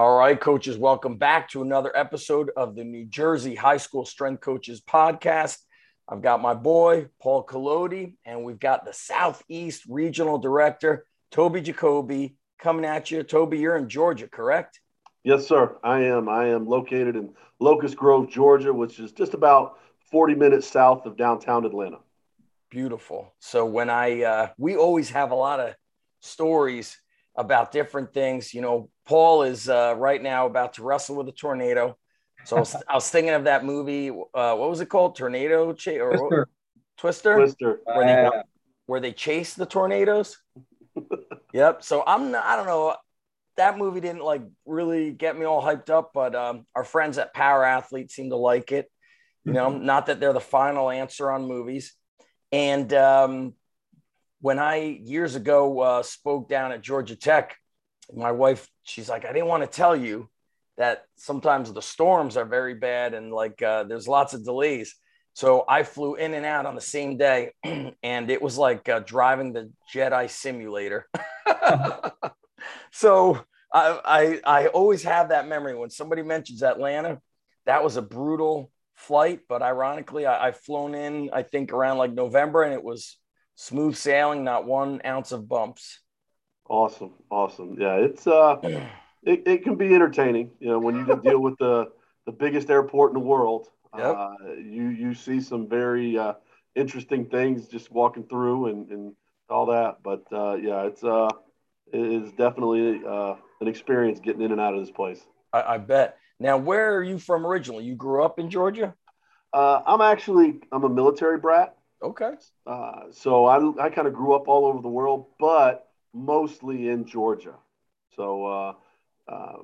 All right, coaches, welcome back to another episode of the New Jersey High School Strength Coaches Podcast. I've got my boy, Paul Collodi, and we've got the Southeast Regional Director, Toby Jacoby, coming at you. Toby, you're in Georgia, correct? Yes, sir. I am. I am located in Locust Grove, Georgia, which is just about 40 minutes south of downtown Atlanta. Beautiful. So when I, uh, we always have a lot of stories about different things. You know, Paul is uh, right now about to wrestle with a tornado. So I was, I was thinking of that movie. Uh, what was it called? Tornado Ch- or Twister. Twister? Twister. Where they where they chase the tornadoes. yep. So I'm not, I don't know. That movie didn't like really get me all hyped up, but um, our friends at Power Athlete seem to like it. You know, not that they're the final answer on movies. And um, when I years ago uh, spoke down at Georgia Tech, my wife, she's like, I didn't want to tell you that sometimes the storms are very bad and like uh, there's lots of delays. So I flew in and out on the same day, and it was like uh, driving the Jedi simulator. so I, I I always have that memory when somebody mentions Atlanta. That was a brutal flight, but ironically, I, I've flown in I think around like November, and it was smooth sailing, not one ounce of bumps. Awesome, awesome. Yeah, it's uh, it, it can be entertaining. You know, when you can deal with the the biggest airport in the world, Yep. uh, you you see some very uh, interesting things just walking through and, and all that. But uh, yeah, it's uh, it is definitely uh, an experience getting in and out of this place. I, I bet. Now, where are you from originally? You grew up in Georgia? Uh, I'm actually I'm a military brat. Okay. Uh, so I, I kind of grew up all over the world, but mostly in Georgia. So uh, uh,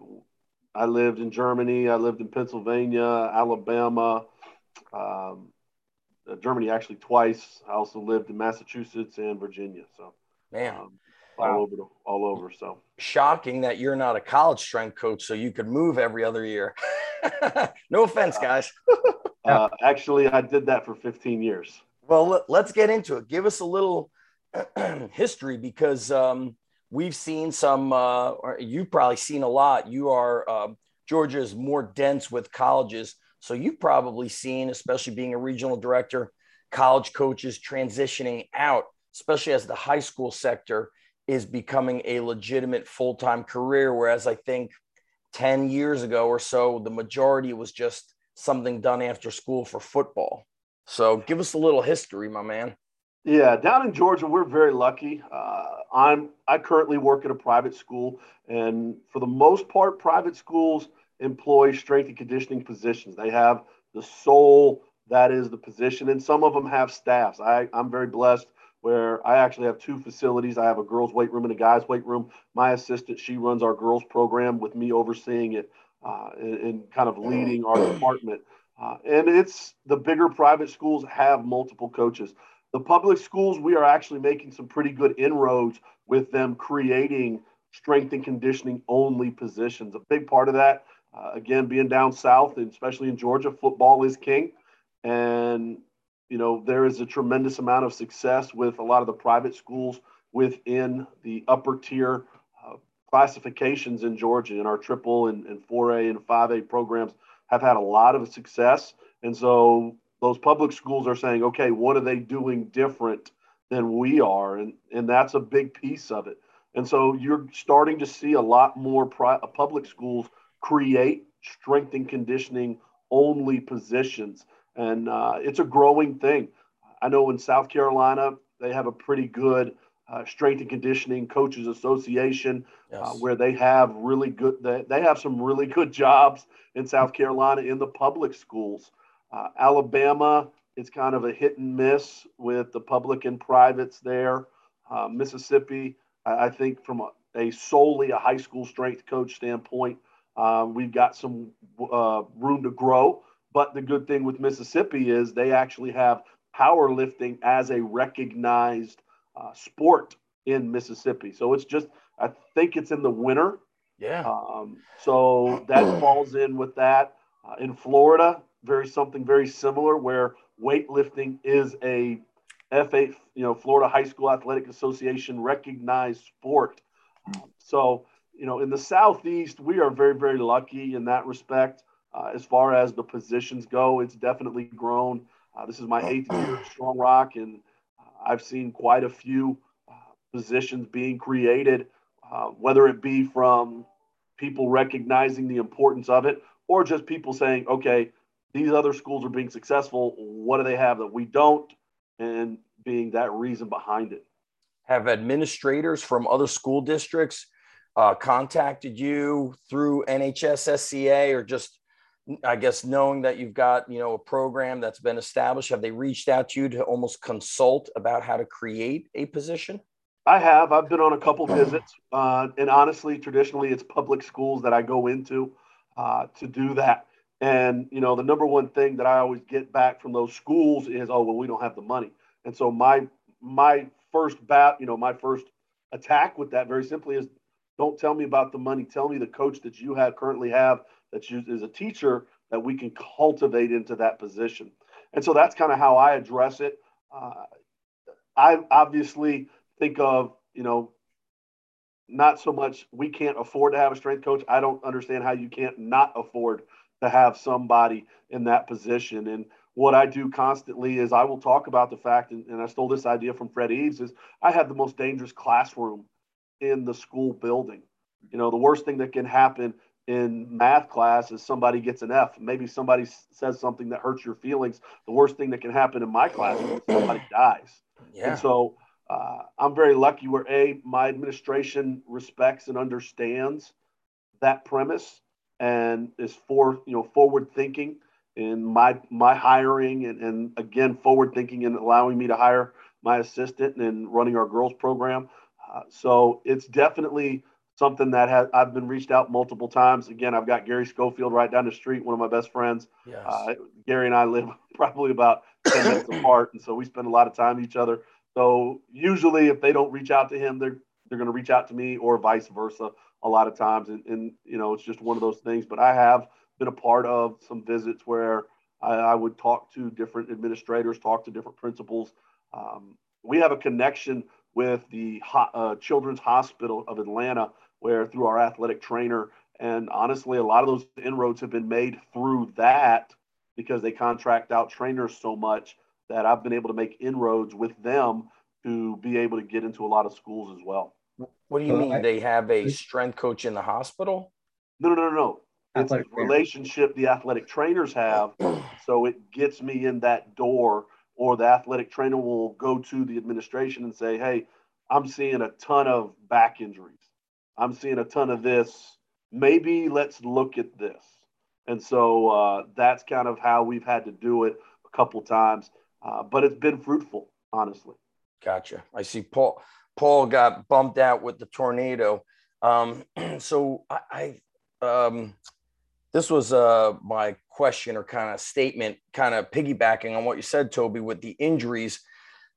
I lived in Germany, I lived in Pennsylvania, Alabama, um, uh, Germany actually twice. I also lived in Massachusetts and Virginia. So Man, um, Wow. all over, all over. So shocking that you're not a college strength coach, so you could move every other year. no offense, guys. uh, actually, I did that for 15 years. Well, let, let's get into it. Give us a little history because um, we've seen some, uh, or you've probably seen a lot. You are, um Georgia is more dense with colleges. So you've probably seen, especially being a regional director, college coaches transitioning out, especially as the high school sector is becoming a legitimate full time career. Whereas I think 10 years ago or so, the majority was just something done after school for football. So give us a little history, my man. Yeah, down in Georgia, we're very lucky. Uh, I'm I currently work at a private school, and for the most part, private schools employ strength and conditioning positions. They have the sole that is the position, and some of them have staffs. I, I'm very blessed where I actually have two facilities. I have a girls' weight room and a guys' weight room. My assistant, she runs our girls' program with me overseeing it uh, and, and kind of leading our department. Uh, and it's the bigger private schools have multiple coaches. The public schools, we are actually making some pretty good inroads with them creating strength and conditioning only positions. A big part of that, uh, again, being down south, and especially in Georgia, football is king. And, you know, there is a tremendous amount of success with a lot of the private schools within the upper tier uh, classifications in Georgia. in our triple and, and 4A and 5A programs have had a lot of success. And so those public schools are saying, okay, what are they doing different than we are? And, and that's a big piece of it. And so you're starting to see a lot more pri- public schools create strength and conditioning only positions. And uh, it's a growing thing. I know in South Carolina, they have a pretty good uh, strength and conditioning coaches association Yes. uh, where they have really good, they, they have some really good jobs in South Carolina in the public schools. Uh, Alabama, it's kind of a hit and miss with the public and privates there. Uh, Mississippi, I, I think from a, a solely a high school strength coach standpoint, um, we've got some uh, room to grow. But the good thing with Mississippi is they actually have powerlifting as a recognized uh, sport in Mississippi. So it's just, I think it's in the winter. yeah. Um, so that falls in with that. Uh, in Florida, very something very similar where weightlifting is a FA, you know, Florida High School Athletic Association recognized sport. Um, so you know, in the Southeast, we are very, very lucky in that respect. Uh, as far as the positions go, it's definitely grown. Uh, this is my eighth year at Strong Rock, and I've seen quite a few uh, positions being created, uh, whether it be from people recognizing the importance of it or just people saying, okay, these other schools are being successful. What do they have that we don't? And being that reason behind it. Have administrators from other school districts uh, contacted you through NHSSCA or just, I guess, knowing that you've got, you know, a program that's been established? Have they reached out to you to almost consult about how to create a position? I have. I've been on a couple visits. Uh, and honestly, traditionally, it's public schools that I go into uh, to do that. And, you know, the number one thing that I always get back from those schools is, oh, well, we don't have the money. And so my, my first bat, you know, my first attack with that very simply is don't tell me about the money. Tell me the coach that you have currently have that you, is a teacher that we can cultivate into that position. And so that's kind of how I address it. Uh, I obviously think of, you know, not so much we can't afford to have a strength coach. I don't understand how you can't not afford to have somebody in that position. And what I do constantly is I will talk about the fact, and, and I stole this idea from Fred Eaves, is I have the most dangerous classroom in the school building. You know, the worst thing that can happen in math class is somebody gets an F. Maybe somebody says something that hurts your feelings. The worst thing that can happen in my class is somebody dies. Yeah. And so uh, I'm very lucky where a my administration respects and understands that premise and is for you know forward thinking in my my hiring and, and again forward thinking and allowing me to hire my assistant and running our girls program. Uh, so it's definitely something that has I've been reached out multiple times. Again, I've got Gary Schofield right down the street, one of my best friends. Yes. Uh, Gary and I live probably about 10 minutes apart, and so we spend a lot of time with each other. So usually, if they don't reach out to him, they're they're going to reach out to me, or vice versa. A lot of times, and, and you know, it's just one of those things. But I have been a part of some visits where I, I would talk to different administrators, talk to different principals. Um, we have a connection with the uh, Children's Hospital of Atlanta, where through our athletic trainer, and honestly, a lot of those inroads have been made through that because they contract out trainers so much that I've been able to make inroads with them to be able to get into a lot of schools as well. What do you mean? They have a strength coach in the hospital? No, no, no, no. It's a relationship the athletic trainers have. so it gets me in that door, or the athletic trainer will go to the administration and say, Hey, I'm seeing a ton of back injuries. I'm seeing a ton of this. Maybe let's look at this. And so uh, that's kind of how we've had to do it a couple times. Uh, but it's been fruitful, honestly. Gotcha. I see Paul. Paul got bumped out with the tornado. Um, so I, I um, this was uh, my question or kind of statement, kind of piggybacking on what you said, Toby, with the injuries.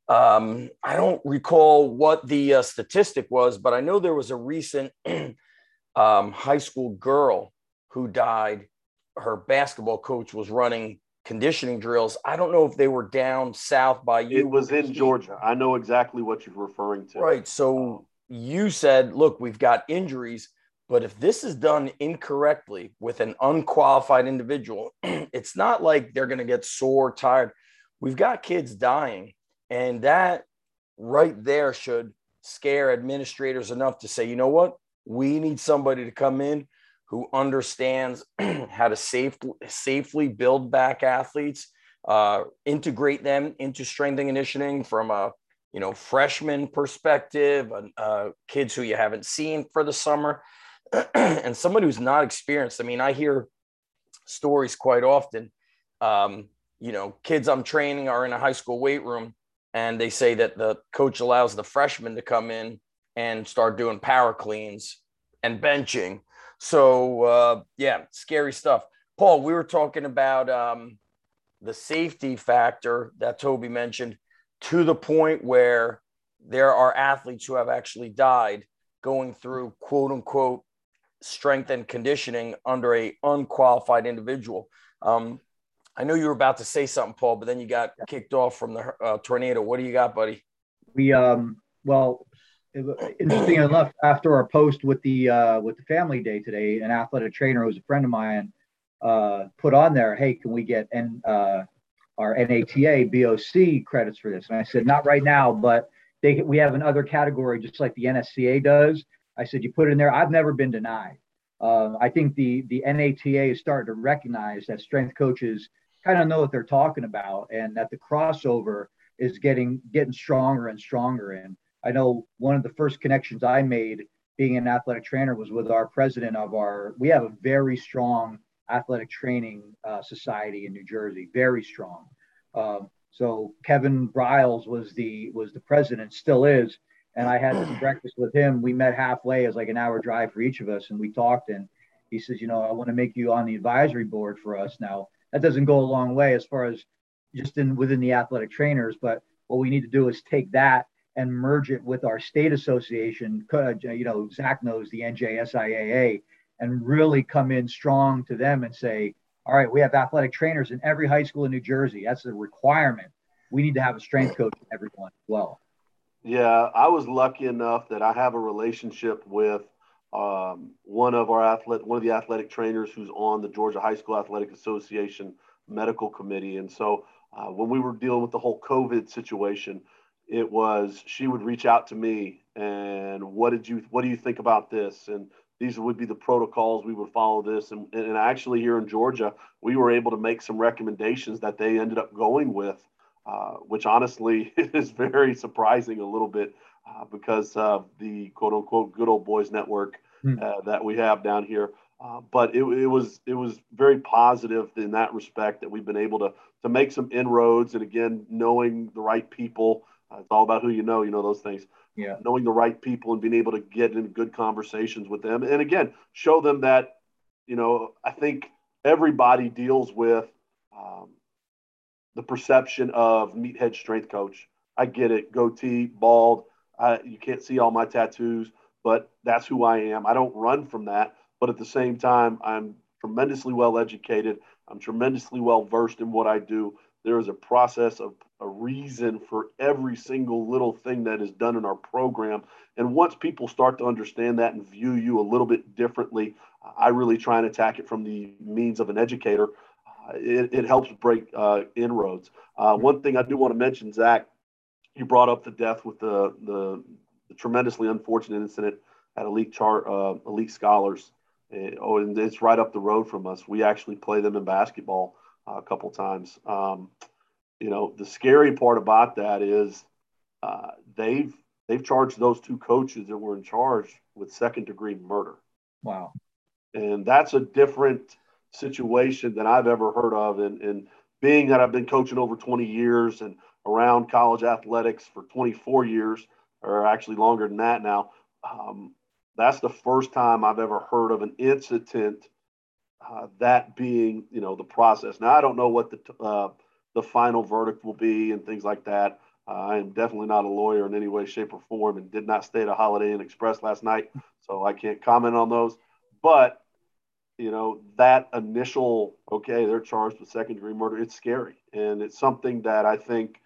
Um, I don't recall what the uh, statistic was, but I know there was a recent um, high school girl who died. Her basketball coach was running conditioning drills. I don't know if they were down south by you. It was in Georgia. I know exactly what you're referring to. Right. So you said, look, we've got injuries, but if this is done incorrectly with an unqualified individual, it's not like they're going to get sore, tired. We've got kids dying. And that right there should scare administrators enough to say, you know what? We need somebody to come in who understands how to safe, safely build back athletes, uh, integrate them into strength and conditioning from a you know freshman perspective, uh, kids who you haven't seen for the summer, and somebody who's not experienced. I mean, I hear stories quite often. Um, you know, kids I'm training are in a high school weight room, and they say that the coach allows the freshmen to come in and start doing power cleans and benching so uh, yeah, scary stuff. Paul, we were talking about um, the safety factor that Toby mentioned to the point where there are athletes who have actually died going through quote unquote strength and conditioning under a unqualified individual. Um, I know you were about to say something, Paul, but then you got kicked off from the uh, tornado. What do you got, buddy? We um well, interesting enough, after our post with the uh, with the family day today, an athletic trainer who's a friend of mine uh, put on there, "Hey, can we get N, uh, our NATA BOC credits for this?" And I said, "Not right now, but they we have another category just like the NSCA does." I said, "You put it in there." I've never been denied. Uh, I think the the NATA is starting to recognize that strength coaches kind of know what they're talking about, and that the crossover is getting getting stronger and stronger. And I know one of the first connections I made being an athletic trainer was with our president of our. We have a very strong athletic training uh, society in New Jersey, very strong. Um, so Kevin Briles was the was the president, still is, and I had some breakfast with him. We met halfway, as like an hour drive for each of us, and we talked. And he says, you know, I want to make you on the advisory board for us. Now that doesn't go a long way as far as just in within the athletic trainers, but what we need to do is take that and merge it with our state association. Uh, you know, Zach knows the NJSIAA, and really come in strong to them and say, all right, we have athletic trainers in every high school in New Jersey. That's a requirement. We need to have a strength coach in everyone as well. Yeah, I was lucky enough that I have a relationship with um, one of our athlete, one of the athletic trainers who's on the Georgia High School Athletic Association medical committee. And so uh, when we were dealing with the whole COVID situation, it was she would reach out to me and what did you what do you think about this and these would be the protocols we would follow this and, and actually here in georgia we were able to make some recommendations that they ended up going with uh, which honestly is very surprising a little bit uh, because of the quote unquote good old boys network uh, that we have down here uh, but it, it was it was very positive in that respect that we've been able to to make some inroads and again knowing the right people it's all about who you know you know those things yeah. knowing the right people and being able to get in good conversations with them. And again, show them that, you know, I think everybody deals with um, the perception of meathead strength coach. I get it, goatee, bald. I, you can't see all my tattoos, but that's who I am. I don't run from that. But at the same time, I'm tremendously well educated. I'm tremendously well versed in what I do. There is a process of a reason for every single little thing that is done in our program. And once people start to understand that and view you a little bit differently, I really try and attack it from the means of an educator. Uh, it, it, helps break uh, inroads. Uh, one thing I do want to mention, Zach, you brought up the death with the, the, the tremendously unfortunate incident at Elite Chart, uh, Elite Scholars. Oh, and it's right up the road from us. We actually play them in basketball uh, a couple times. Um, you know, the scary part about that is uh, they've they've charged those two coaches that were in charge with second degree murder. Wow. And that's a different situation than I've ever heard of. And, and being that I've been coaching over 20 years and around college athletics for 24 years, or actually longer than that now, um, that's the first time I've ever heard of an incident uh, that being, you know, the process. Now I don't know what the uh, the final verdict will be and things like that. Uh, I am definitely not a lawyer in any way, shape, or form, and did not stay at a Holiday Inn Express last night, so I can't comment on those. But you know that initial okay, they're charged with second degree murder. It's scary, and it's something that I think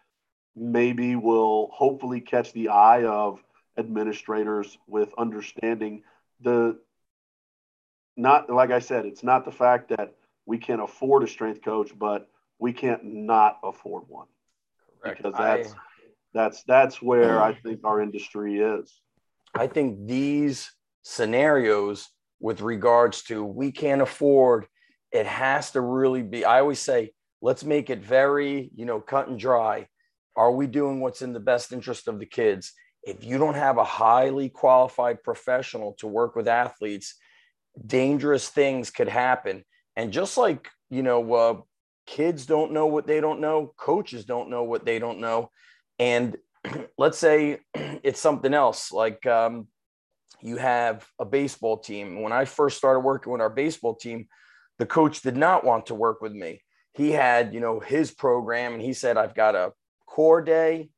maybe will hopefully catch the eye of administrators with understanding the not like I said, it's not the fact that we can't afford a strength coach, but we can't not afford one. Correct. Because that's I, that's that's where I think our industry is. I think these scenarios with regards to we can't afford it has to really be I always say let's make it very, you know, cut and dry. Are we doing what's in the best interest of the kids? If you don't have a highly qualified professional to work with athletes, dangerous things could happen. And just like, you know, uh, kids don't know what they don't know coaches don't know what they don't know and let's say it's something else like um, you have a baseball team when i first started working with our baseball team the coach did not want to work with me he had you know his program and he said i've got a core day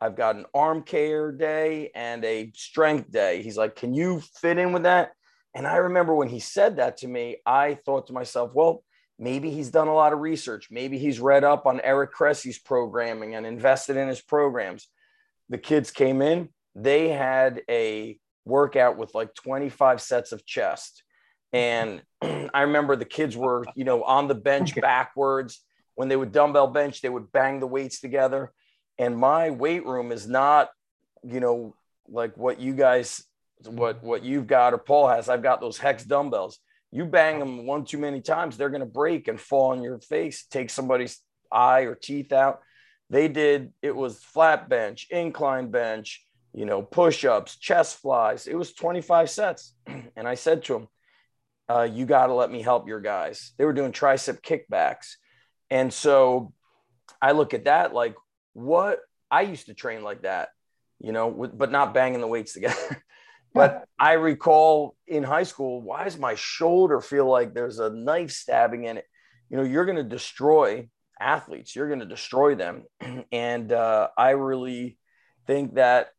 i've got an arm care day and a strength day he's like can you fit in with that and i remember when he said that to me i thought to myself well Maybe he's done a lot of research. Maybe he's read up on Eric Cressey's programming and invested in his programs. The kids came in, they had a workout with like 25 sets of chest. And I remember the kids were, you know, on the bench backwards. When they would dumbbell bench, they would bang the weights together. And my weight room is not, you know, like what you guys, what what you've got or Paul has. I've got those hex dumbbells. You bang them one too many times, they're going to break and fall on your face, take somebody's eye or teeth out. They did. It was flat bench, incline bench, you know, push ups, chest flies. It was 25 sets. And I said to him, uh, You got to let me help your guys. They were doing tricep kickbacks. And so I look at that like, what? I used to train like that, you know, with, but not banging the weights together. but I recall in high school, why does my shoulder feel like there's a knife stabbing in it? You know, you're going to destroy athletes, you're going to destroy them. and uh, I really think that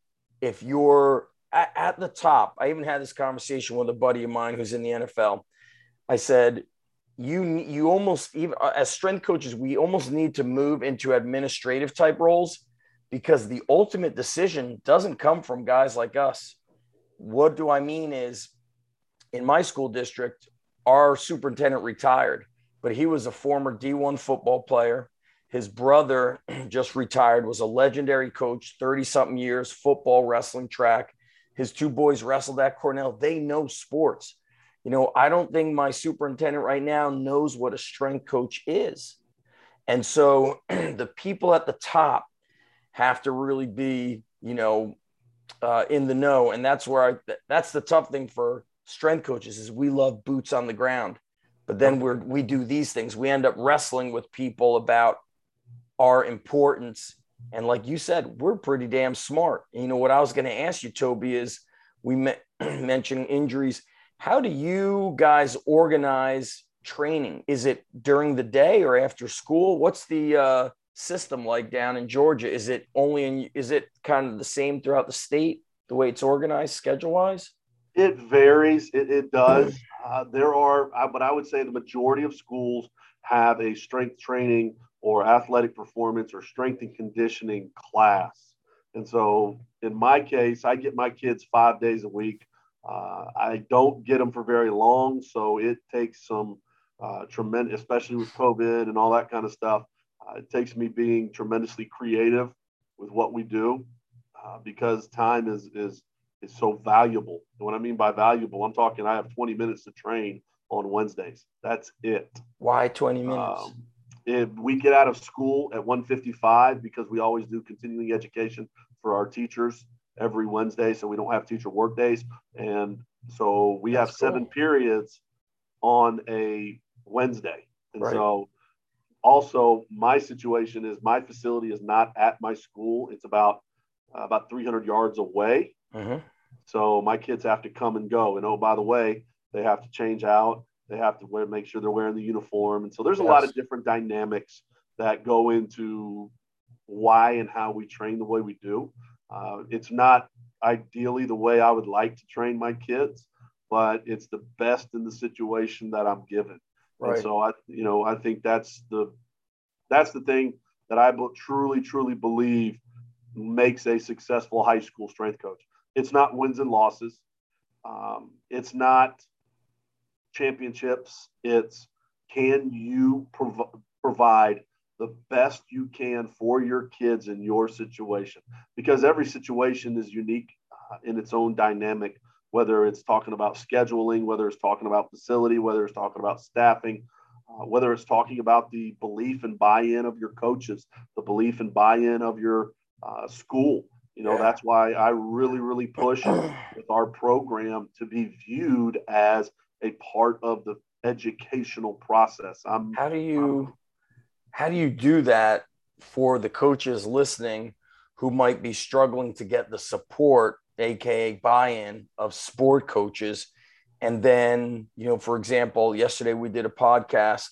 if you're at, at the top, I even had this conversation with a buddy of mine who's in the NFL. I said, you you almost even uh, as strength coaches, we almost need to move into administrative type roles because the ultimate decision doesn't come from guys like us. What do I mean is in my school district, our superintendent retired, but he was a former D1 football player. His brother just retired, was a legendary coach, 30 something years, football, wrestling, track. His two boys wrestled at Cornell. They know sports. You know, I don't think my superintendent right now knows what a strength coach is. And so the people at the top have to really be, you know, uh, in the know. And that's where I, that's the tough thing for strength coaches is we love boots on the ground, but then we're, we do these things. We end up wrestling with people about our importance. And like you said, we're pretty damn smart. You know what I was going to ask you, Toby, is we me- mentioned injuries. How do you guys organize training? Is it during the day or after school? What's the uh, system like down in Georgia? Is it only in? Is it kind of the same throughout the state? The way it's organized, schedule wise. It varies. It, it does. Uh, there are, but I would say the majority of schools have a strength training or athletic performance or strength and conditioning class. And so in my case, I get my kids five days a week. Uh, I don't get them for very long. So it takes some uh, tremendous, especially with COVID and all that kind of stuff. Uh, it takes me being tremendously creative with what we do uh, because time is, is, is so valuable. And what I mean by valuable, I'm talking I have 20 minutes to train on Wednesdays. That's it. Why 20 minutes? Um, if we get out of school at 155 because we always do continuing education for our teachers every Wednesday, so we don't have teacher work days, and so we That's have cool. seven periods on a Wednesday, and right. so also my situation is my facility is not at my school; it's about uh, about 300 yards away. Mm-hmm. So my kids have to come and go, and oh by the way, they have to change out they have to wear, make sure they're wearing the uniform. And so there's a yes. lot of different dynamics that go into why and how we train the way we do. Uh, it's not ideally the way I would like to train my kids, but it's the best in the situation that I'm given. Right. And so I, you know, I think that's the that's the thing that I truly, truly believe makes a successful high school strength coach. It's not wins and losses. Um, it's not championships. It's can you prov- provide the best you can for your kids in your situation? Because every situation is unique uh, in its own dynamic, whether it's talking about scheduling, whether it's talking about facility, whether it's talking about staffing. Uh, whether it's talking about the belief and buy-in of your coaches, the belief and buy-in of your uh, school, you know, yeah. that's why I really, really push with our program to be viewed as a part of the educational process. I'm, how do you how do you do that for the coaches listening who might be struggling to get the support, aka buy-in of sport coaches? And then, you know, for example, yesterday we did a podcast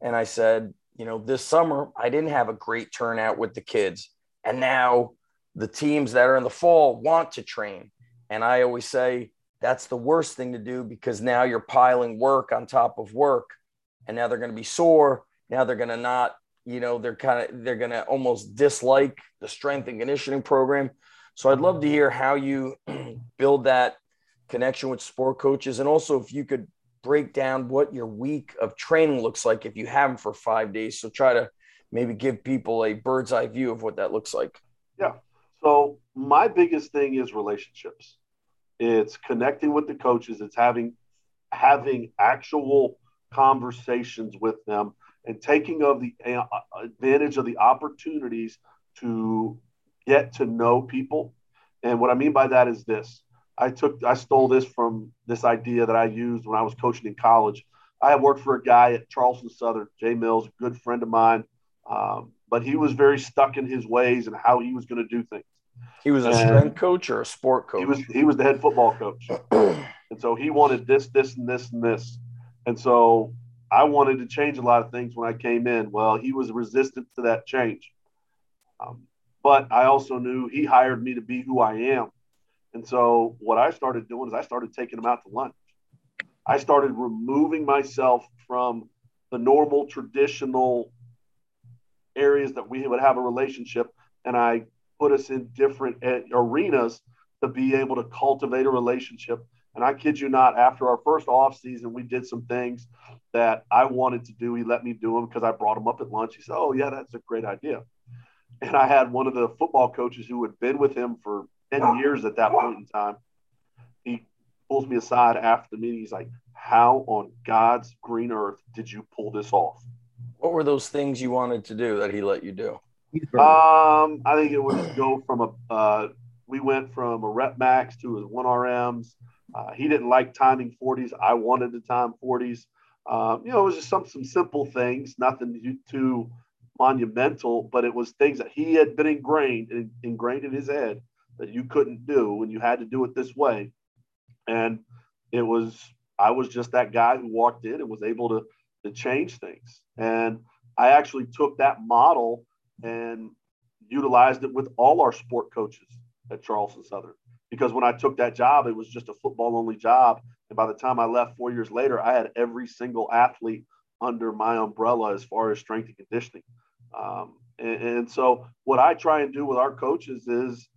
and I said, you know, this summer I didn't have a great turnout with the kids. And now the teams that are in the fall want to train. And I always say, that's the worst thing to do because now you're piling work on top of work and now they're going to be sore now they're going to not you know they're kind of they're going to almost dislike the strength and conditioning program So I'd love to hear how you build that connection with sport coaches, and also if you could break down what your week of training looks like if you have them for five days. So try to maybe give people a bird's eye view of what that looks like. Yeah. So my biggest thing is relationships. It's connecting with the coaches. It's having having actual conversations with them and taking of the uh, advantage of the opportunities to get to know people. And what I mean by that is this I took, I stole this from this idea that I used when I was coaching in college. I had worked for a guy at Charleston Southern, Jay Mills, a good friend of mine, um, but he was very stuck in his ways and how he was going to do things. He was a and strength coach or a sport coach. He was he was the head football coach, and so he wanted this, this, and this, and this, and so I wanted to change a lot of things when I came in. Well, he was resistant to that change. Um, but I also knew he hired me to be who I am. And so what I started doing is I started taking him out to lunch. I started removing myself from the normal traditional areas that we would have a relationship and I put us in different arenas to be able to cultivate a relationship. And I kid you not, after our first off season, we did some things that I wanted to do. He let me do them because I brought him up at lunch. He said, "Oh yeah, that's a great idea." And I had one of the football coaches who had been with him for 10 years at that point in time. He pulls me aside after the meeting. He's like, How on God's green earth did you pull this off? What were those things you wanted to do that he let you do? Um, I think it would go from a, uh, we went from a rep max to a one RMs. Uh, he didn't like timing 40s. I wanted to time 40s. Um, you know, it was just some, some simple things, nothing too monumental, but it was things that he had been ingrained ingrained in his head that you couldn't do and you had to do it this way. And it was, I was just that guy who walked in and was able to, to change things. And I actually took that model and utilized it with all our sport coaches at Charleston Southern. Because when I took that job, it was just a football only job. And by the time I left four years later, I had every single athlete under my umbrella as far as strength and conditioning. Um, and, and, so, what I try and do with our coaches is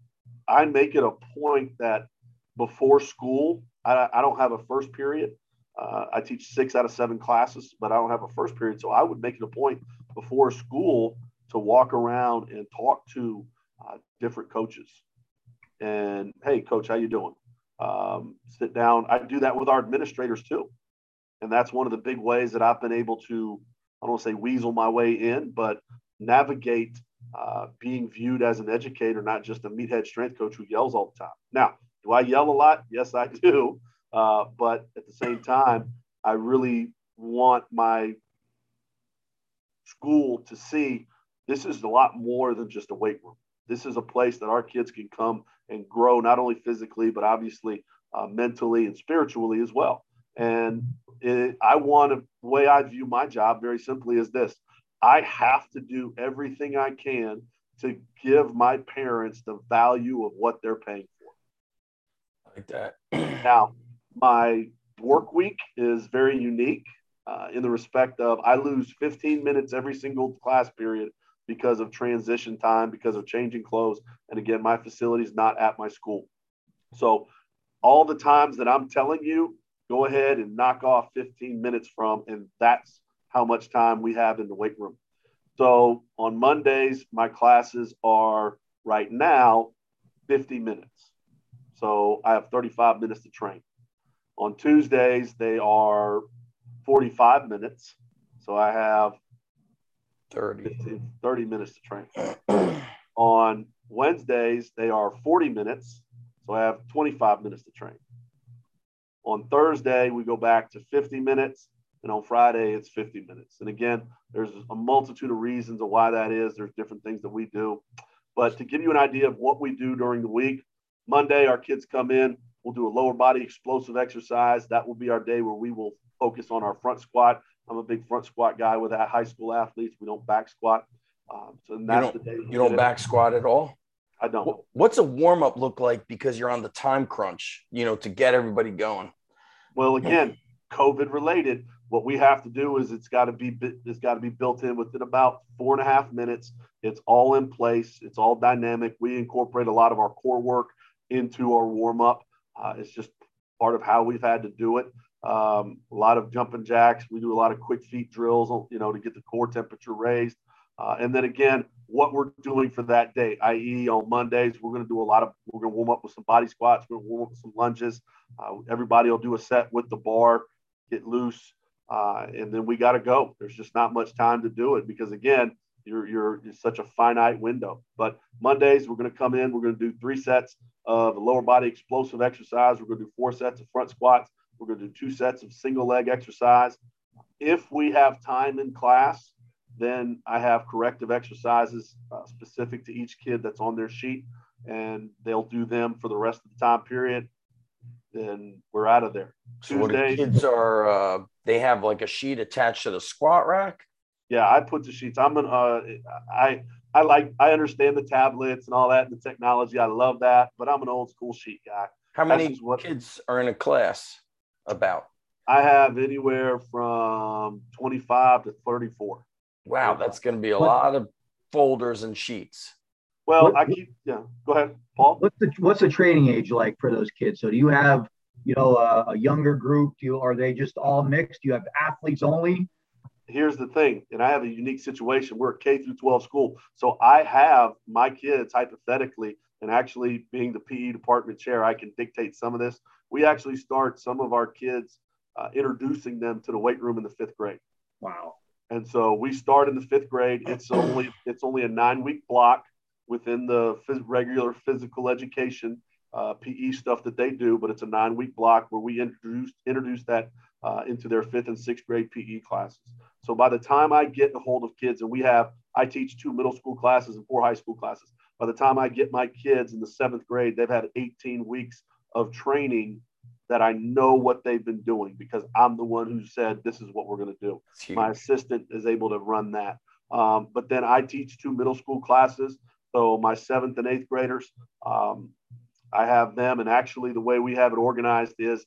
I make it a point that before school, I, I don't have a first period. Uh, I teach six out of seven classes, but I don't have a first period. So I would make it a point before school to walk around and talk to uh, different coaches. And hey, coach, how you doing? Um, sit down. I do that with our administrators too, and that's one of the big ways that I've been able to. I don't want to say weasel my way in, but navigate uh, being viewed as an educator, not just a meathead strength coach who yells all the time. Now, do I yell a lot? Yes, I do. Uh, but at the same time, I really want my school to see this is a lot more than just a weight room. This is a place that our kids can come and grow, not only physically, but obviously uh, mentally and spiritually as well. And it, I want to, the way I view my job very simply is this I have to do everything I can to give my parents the value of what they're paying for. Like that. now, my work week is very unique uh, in the respect of I lose 15 minutes every single class period because of transition time, because of changing clothes. And again, my facility is not at my school. So, all the times that I'm telling you, go ahead and knock off 15 minutes from, and that's how much time we have in the weight room. So on Mondays, my classes are right now 50 minutes. So I have 35 minutes to train. On Tuesdays, they are 45 minutes. So I have 30, 15, 30 minutes to train. on Wednesdays, they are 40 minutes. So I have 25 minutes to train. On Thursday, we go back to 50 minutes. And on Friday, it's 50 minutes. And again, there's a multitude of reasons of why that is. There's different things that we do. But to give you an idea of what we do during the week, Monday, our kids come in. We'll do a lower body explosive exercise. That will be our day where we will focus on our front squat. I'm a big front squat guy with high school athletes. We don't back squat. Um, so that's the day. You don't back it. squat at all? I don't. What's a warm up look like because you're on the time crunch, you know, to get everybody going? Well, again, COVID related, what we have to do is it's got to be it's got to be built in within about four and a half minutes. It's all in place. It's all dynamic. We incorporate a lot of our core work into our warm up. Uh, it's just part of how we've had to do it. Um, a lot of jumping jacks. We do a lot of quick feet drills, you know, to get the core temperature raised. Uh, and then again, what we're doing for that day, i.e., on Mondays, we're going to do a lot of, we're going to warm up with some body squats, we're going to warm up with some lunges. Uh, everybody will do a set with the bar, get loose, uh, and then we got to go. There's just not much time to do it because, again, you're, you're, you're such a finite window. But Mondays, we're going to come in, we're going to do three sets of lower body explosive exercise. We're going to do four sets of front squats. We're going to do two sets of single leg exercise. If we have time in class, then I have corrective exercises uh, specific to each kid that's on their sheet, and they'll do them for the rest of the time period. Then we're out of there. So what the kids are uh, they have like a sheet attached to the squat rack. Yeah, I put the sheets. I'm an uh, I I like I understand the tablets and all that and the technology. I love that, but I'm an old school sheet guy. How many kids are in a class? About I have anywhere from 25 to 34. Wow, that's going to be a lot of folders and sheets. Well, what, I keep yeah. Go ahead, Paul. What's the what's the training age like for those kids? So do you have you know a, a younger group? Do you are they just all mixed? Do you have athletes only? Here's the thing, and I have a unique situation. We're a K through 12 school, so I have my kids hypothetically, and actually being the PE department chair, I can dictate some of this. We actually start some of our kids uh, introducing them to the weight room in the fifth grade. Wow. And so we start in the fifth grade. It's only it's only a nine week block within the phys- regular physical education uh, PE stuff that they do, but it's a nine week block where we introduce introduce that uh, into their fifth and sixth grade PE classes. So by the time I get a hold of kids, and we have I teach two middle school classes and four high school classes. By the time I get my kids in the seventh grade, they've had 18 weeks of training that I know what they've been doing because I'm the one who said this is what we're going to do. My assistant is able to run that. Um, but then I teach two middle school classes. So my seventh and eighth graders, um, I have them. And actually, the way we have it organized is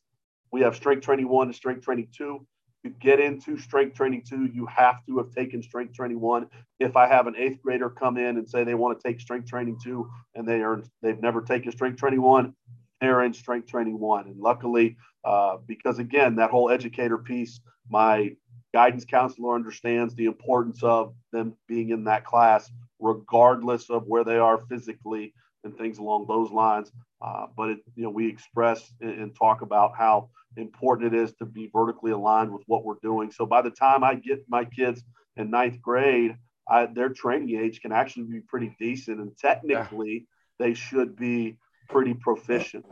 we have strength training one and strength training two. To get into strength training two, you have to have taken strength training one. If I have an eighth grader come in and say they want to take strength training two and they are they've never taken strength training one, they're in strength training one. And luckily, uh, because again, that whole educator piece, my guidance counselor understands the importance of them being in that class, regardless of where they are physically and things along those lines. Uh, but it, you know, we express and, and, talk about how important it is to be vertically aligned with what we're doing. So by the time I get my kids in ninth grade, I, their training age can actually be pretty decent, and technically yeah. they should be pretty proficient.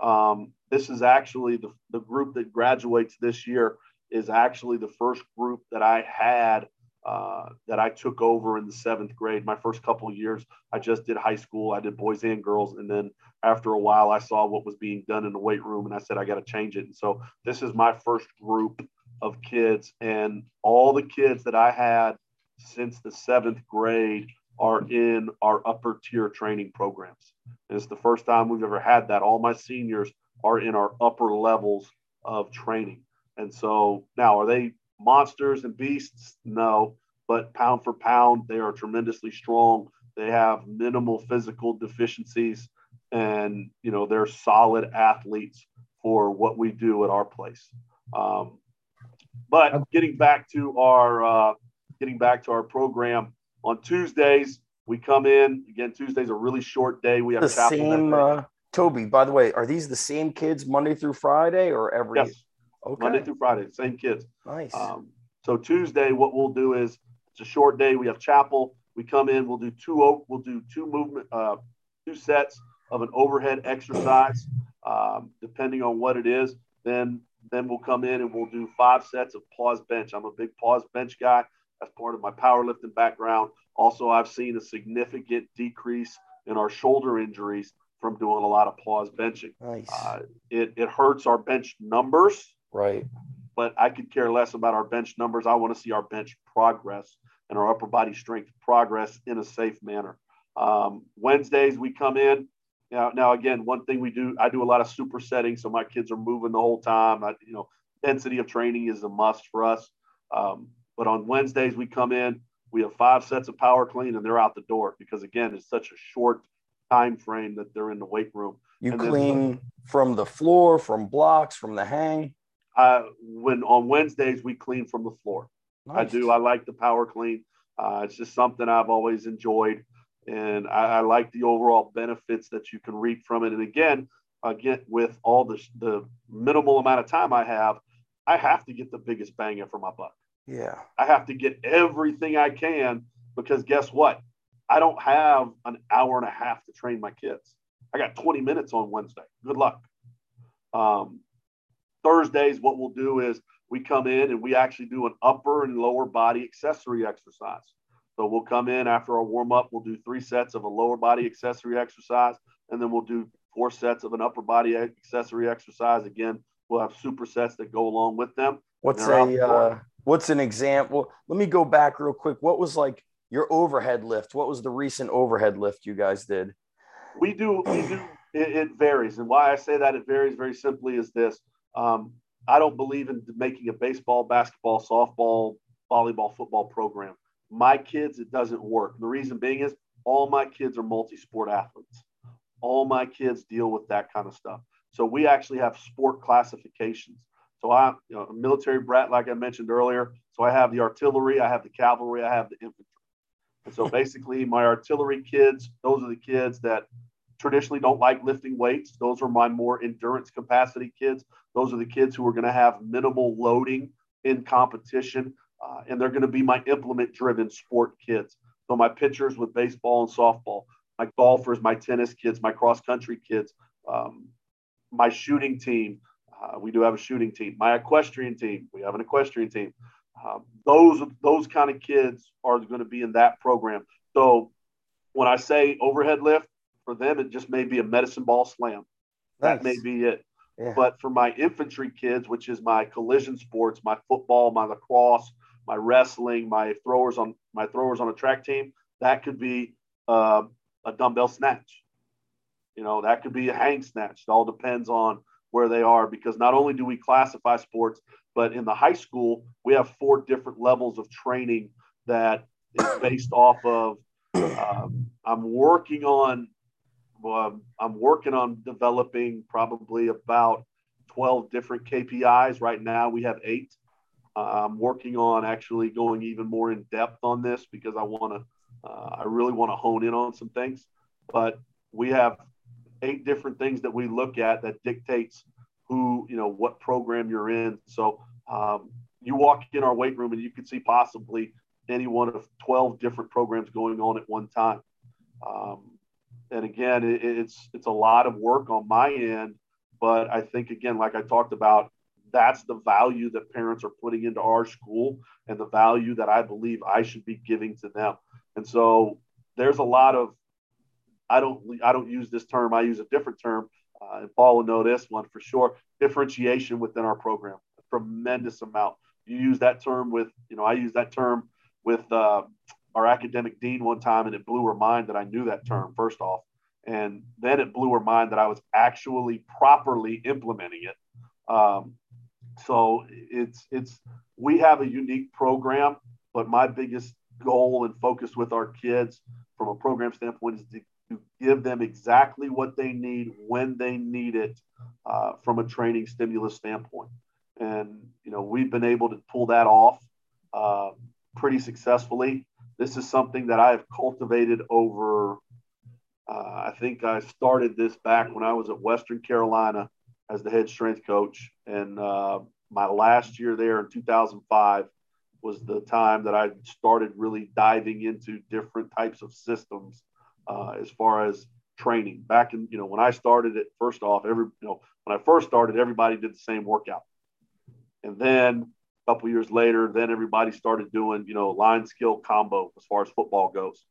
Um, this is actually the, the group that graduates this year is actually the first group that I had uh, that I took over in the seventh grade. My first couple of years, I just did high school. I did boys and girls, and then after a while, I saw what was being done in the weight room, and I said I got to change it. And so this is my first group of kids, and all the kids that I had since the seventh grade are in our upper tier training programs. And it's the first time we've ever had that. All my seniors are in our upper levels of training. And so now, are they monsters and beasts? No, but pound for pound, they are tremendously strong. They have minimal physical deficiencies, and you know they're solid athletes for what we do at our place. Um, but getting back to our uh, getting back to our program on Tuesdays, we come in again. Tuesday's a really short day. We have the same. Uh, Toby, by the way, are these the same kids Monday through Friday or every? Yes. Okay. Monday through Friday, same kids. Nice. Um, so Tuesday, what we'll do is it's a short day. We have chapel. We come in. We'll do two. We'll do two movement, uh, two sets of an overhead exercise, um, depending on what it is. Then then we'll come in and we'll do five sets of pause bench. I'm a big pause bench guy. That's part of my powerlifting background. Also, I've seen a significant decrease in our shoulder injuries from doing a lot of pause benching. Nice. Uh, it, it hurts our bench numbers. Right. But I could care less about our bench numbers. I want to see our bench progress and our upper body strength progress in a safe manner. Um, Wednesdays, we come in. Now, now, again, one thing we do, I do a lot of supersetting. So my kids are moving the whole time. I, you know, density of training is a must for us. Um, but on Wednesdays, we come in, we have five sets of power clean and they're out the door because again, it's such a short time frame that they're in the weight room. You And clean then- from the floor, from blocks, from the hang. Uh, when on Wednesdays we clean from the floor. I do. I like the power clean. Uh, it's just something I've always enjoyed, and I, I like the overall benefits that you can reap from it. And again, again, with all the the minimal amount of time I have, I have to get the biggest bang for my buck. Yeah. I have to get everything I can because guess what? I don't have an hour and a half to train my kids. I got 20 minutes on Wednesday. Good luck. Um, Thursdays, what we'll do is we come in and we actually do an upper and lower body accessory exercise. So we'll come in after our warm up, we'll do three sets of a lower body accessory exercise, and then we'll do four sets of an upper body accessory exercise. Again, we'll have supersets that go along with them. What's a uh, what's an example? Let me go back real quick. What was like your overhead lift? What was the recent overhead lift you guys did? We do, we do. It, it varies, and why I say that it varies very simply is this: um, I don't believe in making a baseball, basketball, softball, volleyball, football program. My kids, it doesn't work. The reason being is all my kids are multi-sport athletes. All my kids deal with that kind of stuff. So we actually have sport classifications. So I'm you know, a military brat, like I mentioned earlier. So I have the artillery, I have the cavalry, I have the infantry. And so basically, my artillery kids, those are the kids that traditionally don't like lifting weights. Those are my more endurance capacity kids. Those are the kids who are going to have minimal loading in competition. Uh, and they're going to be my implement driven sport kids. So my pitchers with baseball and softball, my golfers, my tennis kids, my cross country kids, um, my shooting team. Uh, we do have a shooting team. My equestrian team. We have an equestrian team. Um, those those kind of kids are going to be in that program. So when I say overhead lift, for them it just may be a medicine ball slam. That may be it. Yeah. But for my infantry kids, which is my collision sports, my football, my lacrosse, my wrestling, my throwers on my throwers on a track team, that could be uh, a dumbbell snatch. You know, that could be a hang snatch. It all depends on where they are because not only do we classify sports, but in the high school, we have four different levels of training that is based off of. Um, I'm working on, I'm working on developing probably about 12 different KPIs. Right now, we have eight. Uh, I'm working on actually going even more in depth on this because I want to, uh, I really want to hone in on some things. But we have eight different things that we look at that dictates who, you know, what program you're in. So um, you walk in our weight room and you could see possibly any one of 12 different programs going on at one time. Um, and again, it, it's it's a lot of work on my end, but I think again, like I talked about, that's the value that parents are putting into our school and the value that I believe I should be giving to them. And so there's a lot of I don't I don't use this term. I use a different term. Uh, and Paul will know this one for sure. Differentiation within our program, a tremendous amount. You use that term with you know I use that term with uh, our academic dean one time, and it blew her mind that I knew that term first off, and then it blew her mind that I was actually properly implementing it. Um, so it's it's we have a unique program, but my biggest goal and focus with our kids from a program standpoint is to, to give them exactly what they need when they need it uh, from a training stimulus standpoint. And you know we've been able to pull that off uh, pretty successfully. This is something that I have cultivated over. Uh, I think I started this back when I was at Western Carolina as the head strength coach, and uh, my last year there in 2005 was the time that I started really diving into different types of systems uh, as far as training. Back in, you know, when I started it, first off, every, you know, when I first started, everybody did the same workout. And then a couple years later, then everybody started doing, you know, line skill combo as far as football goes.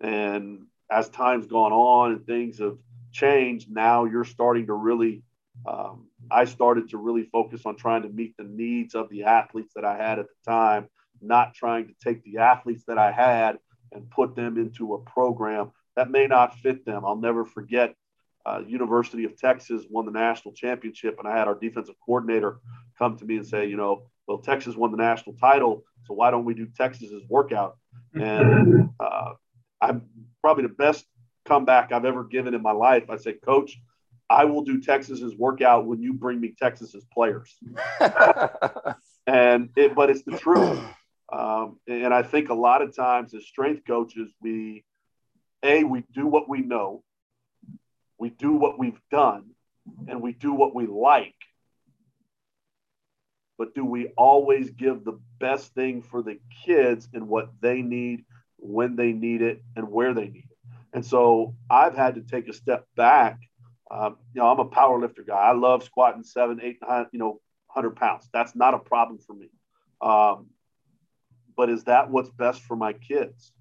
And as time's gone on and things have changed, now you're starting to really um, I started to really focus on trying to meet the needs of the athletes that I had at the time, not trying to take the athletes that I had and put them into a program that may not fit them. I'll never forget uh, University of Texas won the national championship, and I had our defensive coordinator come to me and say, you know, well, Texas won the national title, so why don't we do Texas's workout? And uh, I'm probably the best comeback I've ever given in my life. I said, Coach, I will do Texas's workout when you bring me Texas's players. and it, but it's the truth. Um, and I think a lot of times as strength coaches, we a we do what we know, we do what we've done, and we do what we like. But do we always give the best thing for the kids and what they need, when they need it, and where they need it? And so I've had to take a step back. Um, you know, I'm a power lifter guy. I love squatting seven, eight, nine, you know, hundred pounds. That's not a problem for me. Um, but is that what's best for my kids?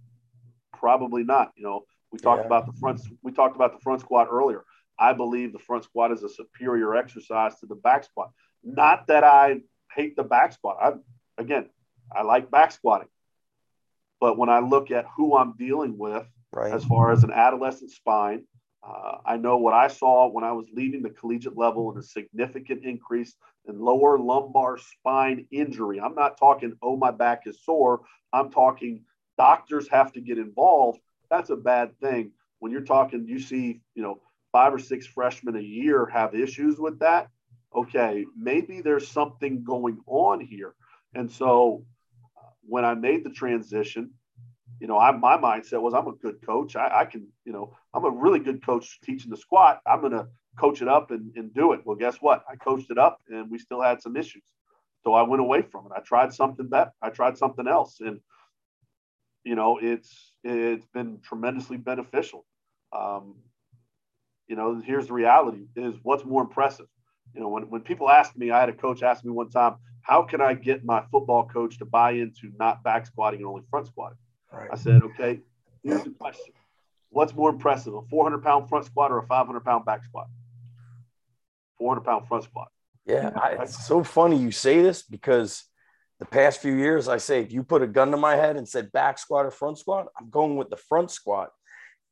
Probably not. You know, we talked yeah. about the front. We talked about the front squat earlier. I believe the front squat is a superior exercise to the back squat. Not that I hate the back squat. I again, I like back squatting. But when I look at who I'm dealing with right. as far as an adolescent spine, uh, I know what I saw when I was leaving the collegiate level and a significant increase in lower lumbar spine injury. I'm not talking, oh, my back is sore. I'm talking doctors have to get involved. That's a bad thing. When you're talking, you see, you know, five or six freshmen a year have issues with that. Okay, maybe there's something going on here. And so uh, when I made the transition, you know, I, my mindset was I'm a good coach. I, I, can, you know, I'm a really good coach teaching the squat. I'm going to coach it up and, and do it. Well, guess what? I coached it up and we still had some issues. So I went away from it. I tried something better. I tried something else. And, you know, it's, it's been tremendously beneficial. Um, you know, here's the reality is what's more impressive. You know, when, when people ask me, I had a coach ask me one time, how can I get my football coach to buy into not back squatting and only front squatting? Right. I said, okay, here's the question. What's more impressive, a 400 pound front squat or a 500 pound back squat? 400 pound front squat. Yeah, I, it's so funny you say this because the past few years, I say, if you put a gun to my head and said back squat or front squat, I'm going with the front squat.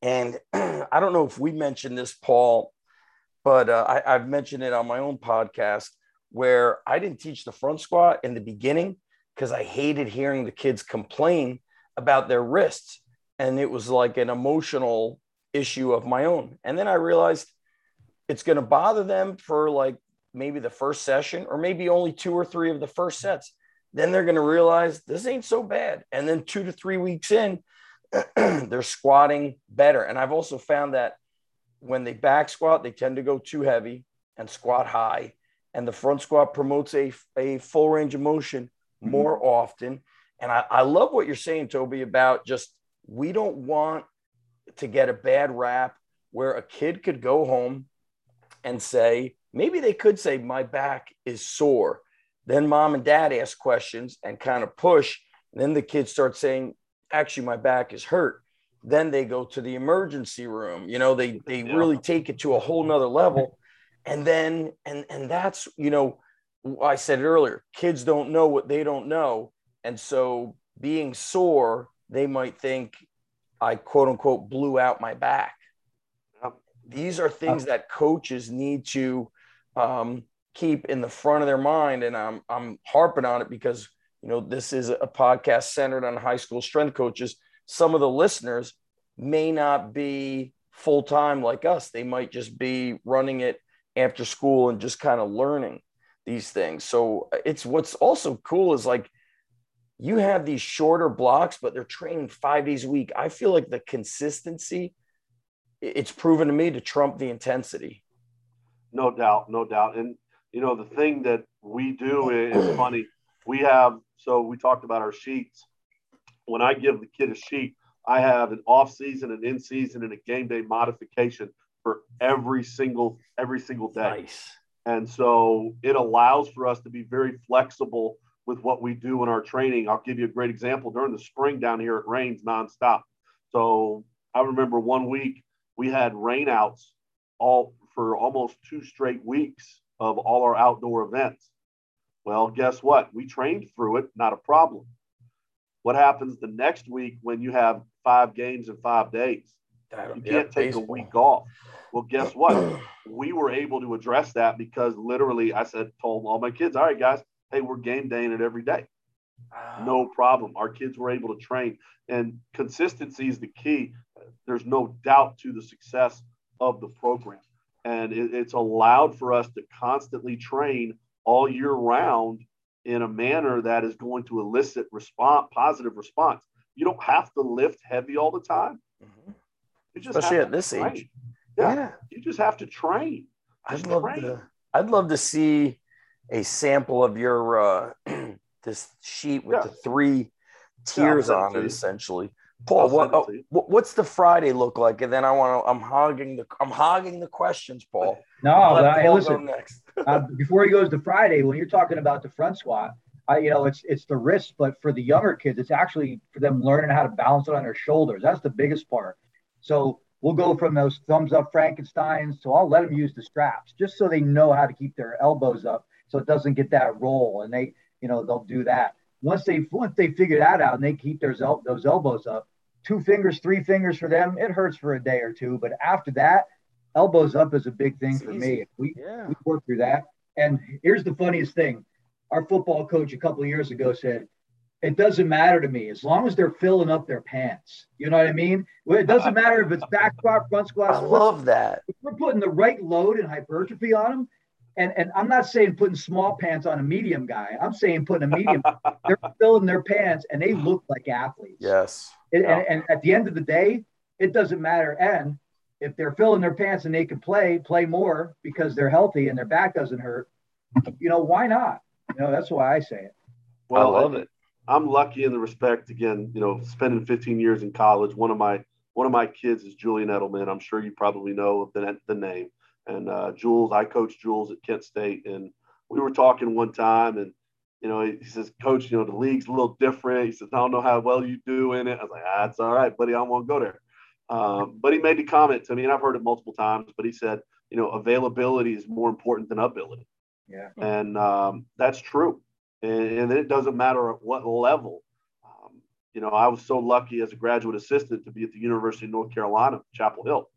And I don't know if we mentioned this, Paul, but uh, I, I've mentioned it on my own podcast where I didn't teach the front squat in the beginning because I hated hearing the kids complain about their wrists. And it was like an emotional issue of my own. And then I realized it's going to bother them for like maybe the first session or maybe only two or three of the first sets. Then they're going to realize this ain't so bad. And then two to three weeks in, they're squatting better. And I've also found that when they back squat, they tend to go too heavy and squat high. And the front squat promotes a, a full range of motion mm-hmm. more mm-hmm. often. And I, I love what you're saying, Toby, about just we don't want to get a bad rap where a kid could go home and say, maybe they could say, my back is sore. Then mom and dad ask questions and kind of push. And then the kids start saying, actually, my back is hurt. Then they go to the emergency room. You know, they they yeah. really take it to a whole nother level. And then and and that's, you know, I said it earlier, kids don't know what they don't know. And so being sore, they might think I quote unquote blew out my back. These are things that coaches need to um, keep in the front of their mind. And I'm, I'm harping on it because, you know, this is a podcast centered on high school strength coaches. Some of the listeners may not be full time like us, they might just be running it after school and just kind of learning these things. So uh, it's what's also cool is like you have these shorter blocks, but they're training five days a week. I feel like the consistency, it's proven to me to trump the intensity. No doubt, no doubt. And you know, the thing that we do is funny. We have so we talked about our sheets. When I give the kid a sheet, I have an off season, an in season, and a game day modification for every single every single day. Nice. And so it allows for us to be very flexible with what we do in our training. I'll give you a great example. During the spring down here, it rains nonstop. So I remember one week we had rainouts all for almost two straight weeks of all our outdoor events. Well, guess what? We trained through it, not a problem. What happens the next week when you have five games in five days? You can't take baseball. a week off. Well, guess what? we were able to address that because literally I said, told all my kids, all right, guys, hey, we're game daying it every day. No ah. problem. Our kids were able to train, and consistency is the key. There's no doubt to the success of the program. And it, it's allowed for us to constantly train all year round in a manner that is going to elicit response, positive response. You don't have to lift heavy all the time. Mhm. You just Especially have at to this train. age. Yeah. Yeah. You just have to train. I'd love train. to. I'd love to see a sample of your uh, this sheet with Yeah. the three tiers send it on it, essentially. I'll Paul, what, oh, what- what's the Friday look like? And then I want to. I'm hogging the. I'm hogging the questions, Paul. No, I'll let but, hey, Paul listen. go next. uh, before he goes to Friday, when you're talking about the front squat, I, you know, it's it's the wrist, but for the younger kids, it's actually for them learning how to balance it on their shoulders. That's the biggest part. So we'll go from those thumbs up Frankenstein's. So I'll let them use the straps just so they know how to keep their elbows up, so it doesn't get that roll, and they, you know, they'll do that. Once they once they figure that out and they keep their el- those elbows up, two fingers, three fingers for them, it hurts for a day or two, but after that, elbows up is a big thing It's for easy. me. We Yeah. we worked through that. And here's the funniest thing. Our football coach a couple of years ago said, it doesn't matter to me as long as they're filling up their pants. You know what I mean? Well, It doesn't matter if it's back squat, front squat. I love that. if we're putting the right load and hypertrophy on them, and, and I'm not saying putting small pants on a medium guy. I'm saying putting a medium. they're filling their pants and they look like athletes. Yes. And, Yeah. and, and at the end of the day, it doesn't matter. And if they're filling their pants and they can play, play more because they're healthy and their back doesn't hurt, you know, why not? You know, that's why I say it. Well, I love it. I'm lucky in the respect again, you know, spending 15 years in college. One of my one of my kids is Julian Edelman. I'm sure you probably know the, the name. And uh, Jules, I coached Jules at Kent State, and we were talking one time, and you know, he, he says, "Coach, you know, the league's a little different." He says, "I don't know how well you do in it." I was like, "Ah, it's all right, buddy. I won't go there." Um, but he made the comment to me, and I've heard it multiple times. But he said, "You know, availability is more important than ability." Yeah. and um, that's true. And, and it doesn't matter at what level. Um, you know, I was so lucky as a graduate assistant to be at the University of North Carolina, Chapel Hill,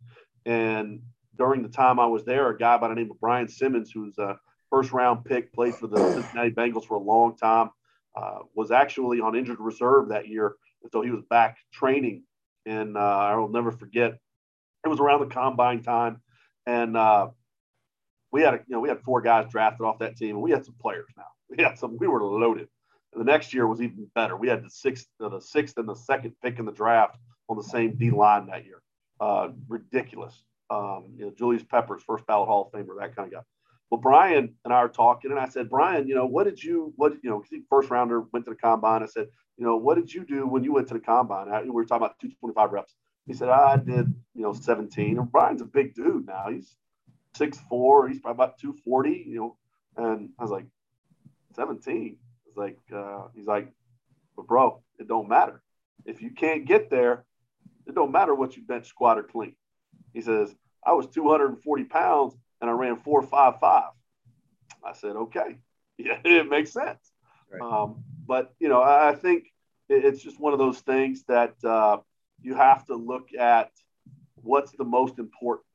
and during the time I was there, a guy by the name of Brian Simmons, who's a first round pick, played for the Cincinnati Bengals for a long time, uh, was actually on injured reserve that year, and so he was back training. And uh, I will never forget, it was around the combine time, and uh, we had a, you know we had four guys drafted off that team, and we had some players now. We had some. We were loaded. And the next year was even better. We had the sixth, uh, the sixth and the second pick in the draft on the same D line that year. Uh, ridiculous. Um, you know, Julius Peppers, first ballot Hall of Famer, that kind of guy. Well, Brian and I were talking, and I said, Brian, you know, what did you, what, you know, first rounder went to the combine. I said, you know, what did you do when you went to the combine? I, we were talking about 225 reps. He said, I did, you know, 17. And Brian's a big dude now. He's six four. He's probably about 240, you know. And I was like, 17. It's like, uh, he's like, but bro, it don't matter. If you can't get there, it don't matter what you bench, squat, or clean. He says, I was 240 pounds and I ran 455. I said, okay. Yeah, it makes sense. Right. Um, but, you know, I I think it's just one of those things that uh, you have to look at what's the most important.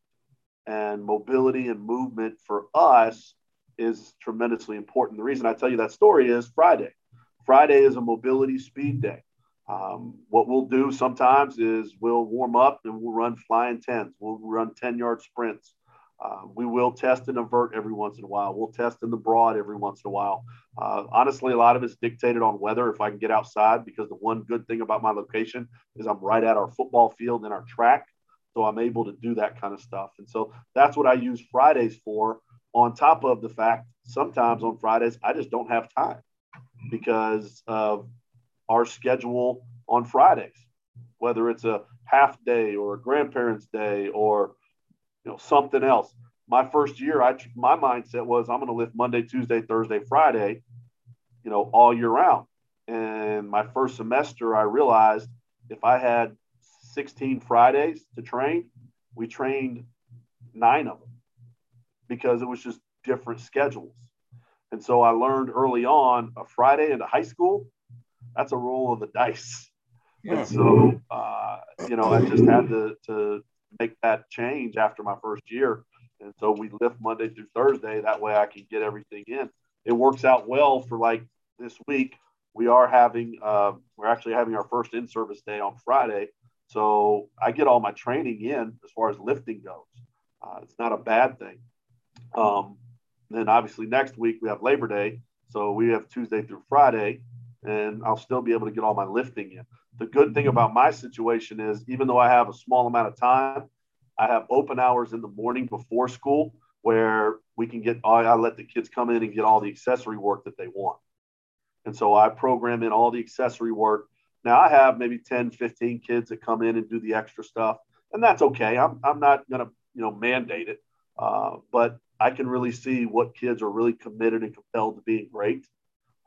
And mobility and movement for us is tremendously important. The reason I tell you that story is Friday. Friday is a mobility speed day. Um, what we'll do sometimes is we'll warm up and we'll run flying tens. We'll run 10 yard sprints. Uh, we will test and avert every once in a while. We'll test in the broad every once in a while. Uh, honestly, a lot of it's dictated on weather if I can get outside because the one good thing about my location is I'm right at our football field and our track. So I'm able to do that kind of stuff. And so that's what I use Fridays for, on top of the fact sometimes on Fridays, I just don't have time because of our schedule on Fridays, whether it's a half day or a grandparents' day or you know something else. My first year, I my mindset was I'm going to lift Monday, Tuesday, Thursday, Friday, you know, all year round. And my first semester, I realized if I had 16 Fridays to train, we trained nine of them because it was just different schedules. And so I learned early on a Friday into high school, that's a roll of the dice. And so, uh, you know, I just had to, to make that change after my first year. And so we lift Monday through Thursday. That way I can get everything in. It works out well for like this week. we are having uh, we're actually having our first in-service day on Friday. So I get all my training in as far as lifting goes. Uh, it's not a bad thing. Um, then obviously next week we have Labor Day, so we have Tuesday through Friday, and I'll still be able to get all my lifting in. The good thing about my situation is even though I have a small amount of time, I have open hours in the morning before school where we can get I let the kids come in and get all the accessory work that they want. And so I program in all the accessory work. Now I have maybe 10, 15 kids that come in and do the extra stuff, and that's okay. I'm, I'm not going to, you know, mandate it. Uh, but I can really see what kids are really committed and compelled to being great.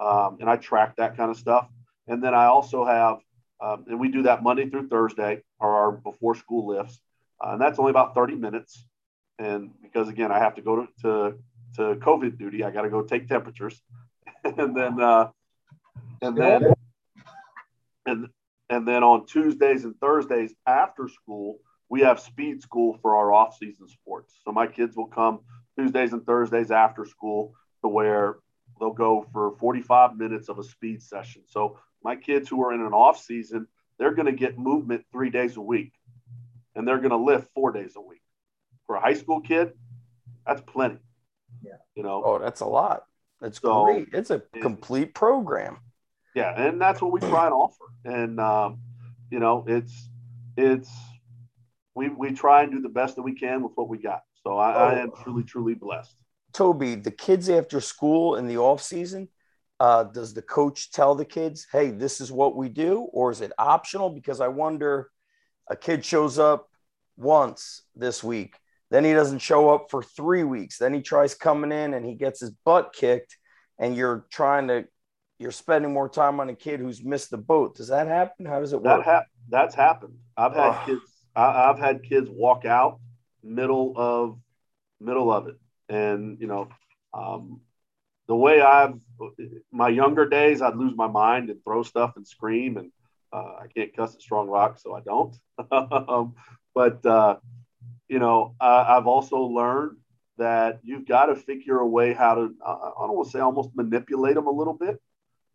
Um, and I track that kind of stuff. And then I also have, um, and we do that Monday through Thursday, or our before school lifts. Uh, and that's only about 30 minutes. And because again, I have to go to, to, to COVID duty, I got to go take temperatures. and then, uh, and then, and, and then on Tuesdays and Thursdays after school, we have speed school for our off-season sports. So my kids will come Tuesdays and Thursdays after school to where they'll go for 45 minutes of a speed session. So my kids who are in an off season, they're going to get movement three days a week and they're going to lift four days a week. For a high school kid, that's plenty. Yeah. You know, oh, that's a lot. That's so, great. It's a complete program. Yeah. And that's what we try and offer. And, um, you know, it's, it's, we, we try and do the best that we can with what we got. So I, oh. I am truly, truly blessed. Toby, the kids after school in the off season, uh, does the coach tell the kids, "Hey, this is what we do," or is it optional? Because I wonder, a kid shows up once this week, then he doesn't show up for three weeks, then he tries coming in and he gets his butt kicked, and you're trying to, you're spending more time on a kid who's missed the boat. Does that happen? How does it work? That ha- that's happened. I've had oh. kids. I, I've had kids walk out middle of middle of it and you know um, the way i've my younger days i'd lose my mind and throw stuff and scream and uh, i can't cuss at strong rock so i don't. Um, but uh, you know I, have also learned that you've got to figure a way how to i don't want to say almost manipulate them a little bit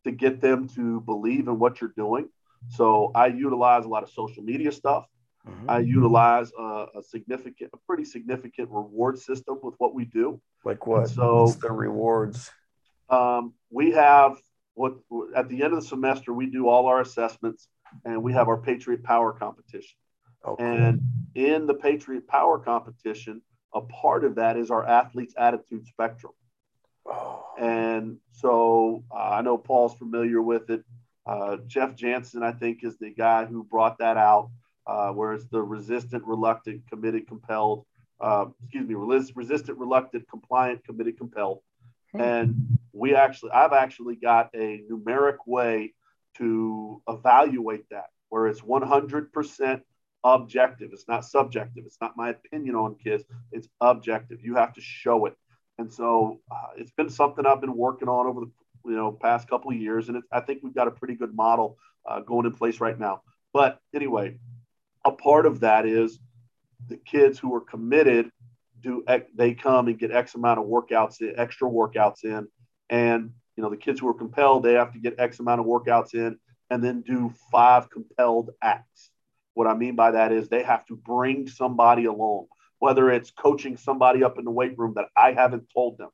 to get them to believe in what you're doing. So i utilize a lot of social media stuff Mm-hmm. I utilize a, a, significant, a pretty significant reward system with what we do. Like what? And so What's the rewards. Um, we have what at the end of the semester we do all our assessments, and we have our Patriot Power competition. Okay. And in the Patriot Power competition, a part of that is our athletes' attitude spectrum. Oh. And so uh, I know Paul's familiar with it. Uh, Jeff Janssen, I think, is the guy who brought that out uh, where it's the resistant, reluctant, committed, compelled. Uh, excuse me, resistant, reluctant, compliant, committed, compelled. Hmm. And we actually, I've actually got a numeric way to evaluate that, where it's 100% objective. It's not subjective. It's not my opinion on kids. It's objective. You have to show it. And so uh, it's been something I've been working on over the you know past couple of years, and I think we've got a pretty good model uh, going in place right now. But anyway, a part of that is the kids who are committed do they come and get X amount of workouts, extra workouts in, and you know the kids who are compelled they have to get X amount of workouts in, and then do five compelled acts. What I mean by that is they have to bring somebody along, whether it's coaching somebody up in the weight room that I haven't told them,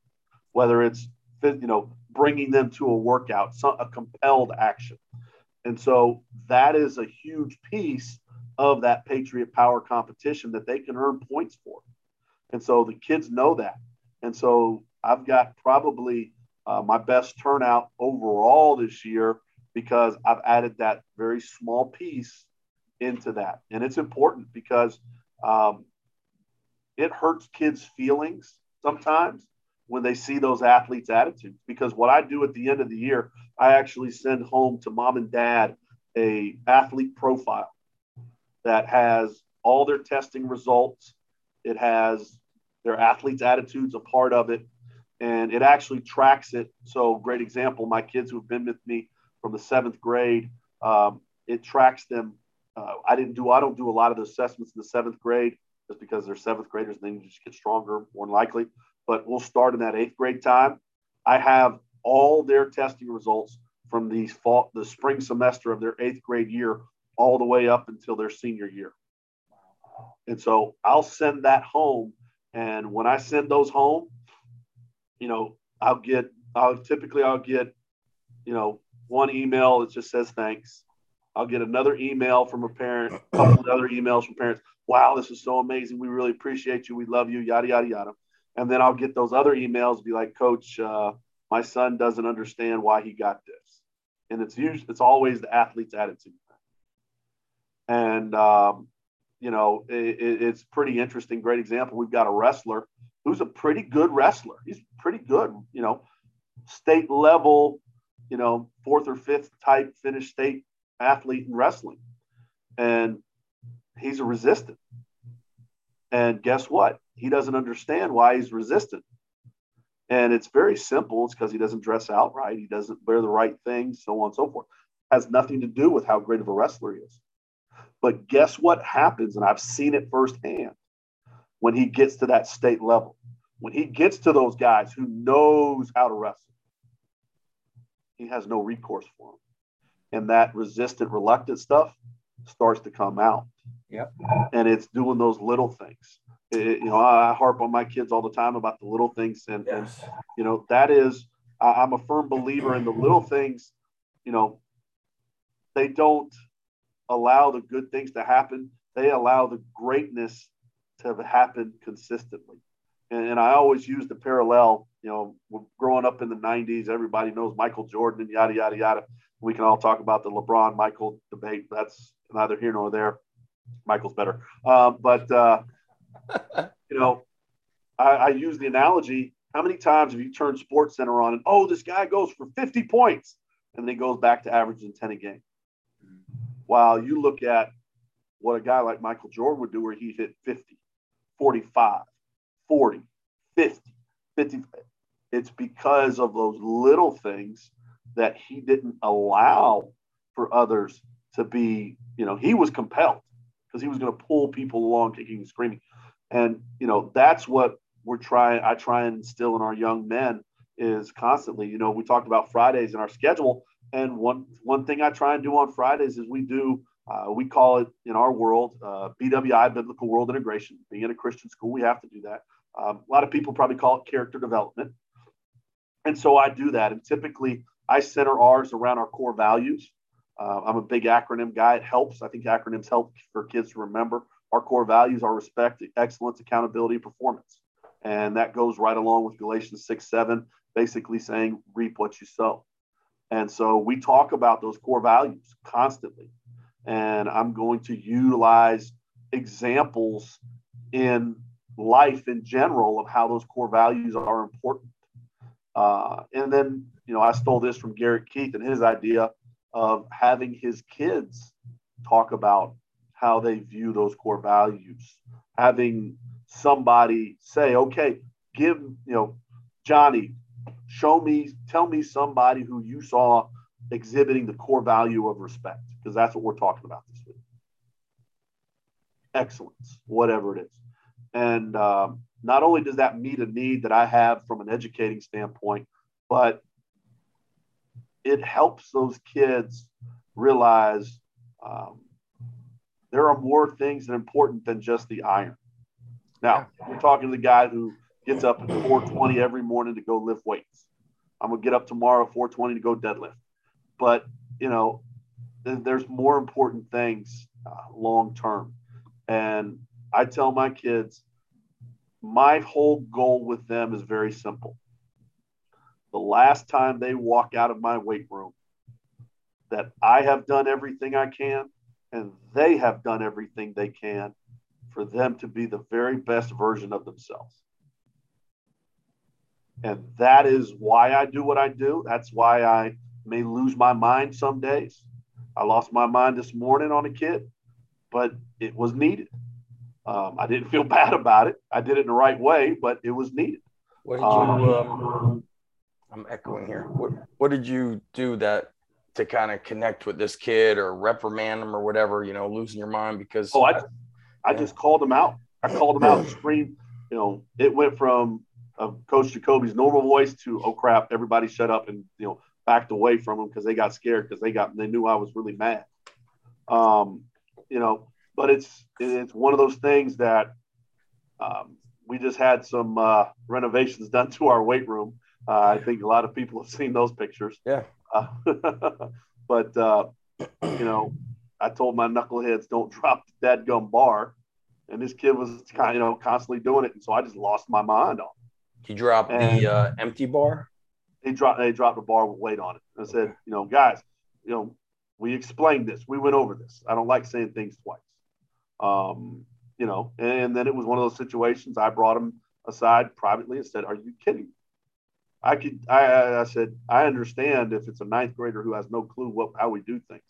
whether it's you know bringing them to a workout, a compelled action, and so that is a huge piece of that Patriot Power competition that they can earn points for. And so the kids know that. And so I've got probably uh, my best turnout overall this year because I've added that very small piece into that. And it's important because um, it hurts kids' feelings sometimes when they see those athletes' attitudes. Because what I do at the end of the year, I actually send home to mom and dad a athlete profile that has all their testing results. It has their athletes' attitudes a part of it, and it actually tracks it. So, great example: my kids who've been with me from the seventh grade, um, it tracks them. Uh, I didn't do I don't do a lot of the assessments in the seventh grade just because they're seventh graders and they just get stronger more likely. But we'll start in that eighth grade time. I have all their testing results from the fall, the spring semester of their eighth grade year all the way up until their senior year. And so I'll send that home. And when I send those home, you know, I'll get, I'll typically I'll get, you know, one email that just says thanks. I'll get another email from a parent, a couple of other emails from parents. Wow, this is so amazing. We really appreciate you. We love you, yada, yada, yada. And then I'll get those other emails, be like, Coach, uh, my son doesn't understand why he got this. And it's usually, it's always the athlete's attitude. And, um, you know, it, it's pretty interesting. Great example. We've got a wrestler who's a pretty good wrestler. He's pretty good, you know, state level, you know, fourth or fifth type finish state athlete in wrestling. And he's a resistant. And guess what? He doesn't understand why he's resistant. And it's very simple. It's because he doesn't dress out right. He doesn't wear the right things, so on and so forth. It has nothing to do with how great of a wrestler he is. But guess what happens? And I've seen it firsthand when he gets to that state level. When he gets to those guys who knows how to wrestle, he has no recourse for them. And that resistant, reluctant stuff starts to come out. Yep. And it's doing those little things. It, you know, I harp on my kids all the time about the little things, and, yes. and you know that is, I'm a firm believer in the little things. You know, they don't allow the good things to happen; they allow the greatness to happen consistently. And, and I always use the parallel. You know, growing up in the '90s, everybody knows Michael Jordan and yada yada yada. We can all talk about the LeBron Michael debate. That's neither here nor there. Michael's better, uh, but. Uh, you know, I, I use the analogy. How many times have you turned Sports Center on and oh, this guy goes for 50 points, and then he goes back to averaging 10 a game? While you look at what a guy like Michael Jordan would do, where he hit 50, 45, 40, 50, 50. It's because of those little things that he didn't allow for others to be, you know, he was compelled because he was going to pull people along kicking and screaming. And, you know, that's what we're trying, I try and instill in our young men is constantly, you know, we talked about Fridays in our schedule. And one, one thing I try and do on Fridays is we do, uh, we call it in our world, uh, BWI, Biblical World Integration. Being in a Christian school, we have to do that. Um, a lot of people probably call it character development. And so I do that. And typically I center ours around our core values. Uh, I'm a big acronym guy. It helps. I think acronyms help for kids to remember. Our core values are respect, excellence, accountability, performance. And that goes right along with Galatians 6 7, basically saying, reap what you sow. And so we talk about those core values constantly. And I'm going to utilize examples in life in general of how those core values are important. Uh, and then, you know, I stole this from Garrett Keith and his idea of having his kids talk about how they view those core values. Having somebody say, okay, give, you know, Johnny, show me, tell me somebody who you saw exhibiting the core value of respect, because that's what we're talking about this week. Excellence, whatever it is. And um, not only does that meet a need that I have from an educating standpoint, but it helps those kids realize um, there are more things that are important than just the iron. Now, we're talking to the guy who gets up at 420 every morning to go lift weights. I'm gonna get up tomorrow 420 to go deadlift. But you know, there's more important things uh, long term. And I tell my kids, my whole goal with them is very simple. The last time they walk out of my weight room, that I have done everything I can and they have done everything they can for them to be the very best version of themselves. And that is why I do what I do. That's why I may lose my mind some days. I lost my mind this morning on a kid, but it was needed. Um, I didn't feel bad about it. I did it in the right way, but it was needed. What did you? Um, um, I'm echoing here. What What did you do that to kind of connect with this kid or reprimand him or whatever, you know, losing your mind because oh, I, I just called him out. I called him out and screamed. You know, it went from uh, Coach Jacoby's normal voice to oh crap, everybody shut up and you know backed away from him because they got scared because they got they knew I was really mad. Um, you know, but it's it's one of those things that um, we just had some uh, renovations done to our weight room. Uh, I think a lot of people have seen those pictures. Yeah. Uh, but uh, you know, I told my knuckleheads don't drop the dead gum bar, and this kid was kind of you know constantly doing it, and so I just lost my mind on. Him. He dropped And- the uh, empty bar. He dropped they dropped a bar with weight on it. I said, you know, guys, you know, we explained this, we went over this. I don't like saying things twice. Um, you know, and then it was one of those situations. I brought him aside privately and said, "Are you kidding?" I could. I, I I said, I understand if it's a ninth grader who has no clue what how we do things.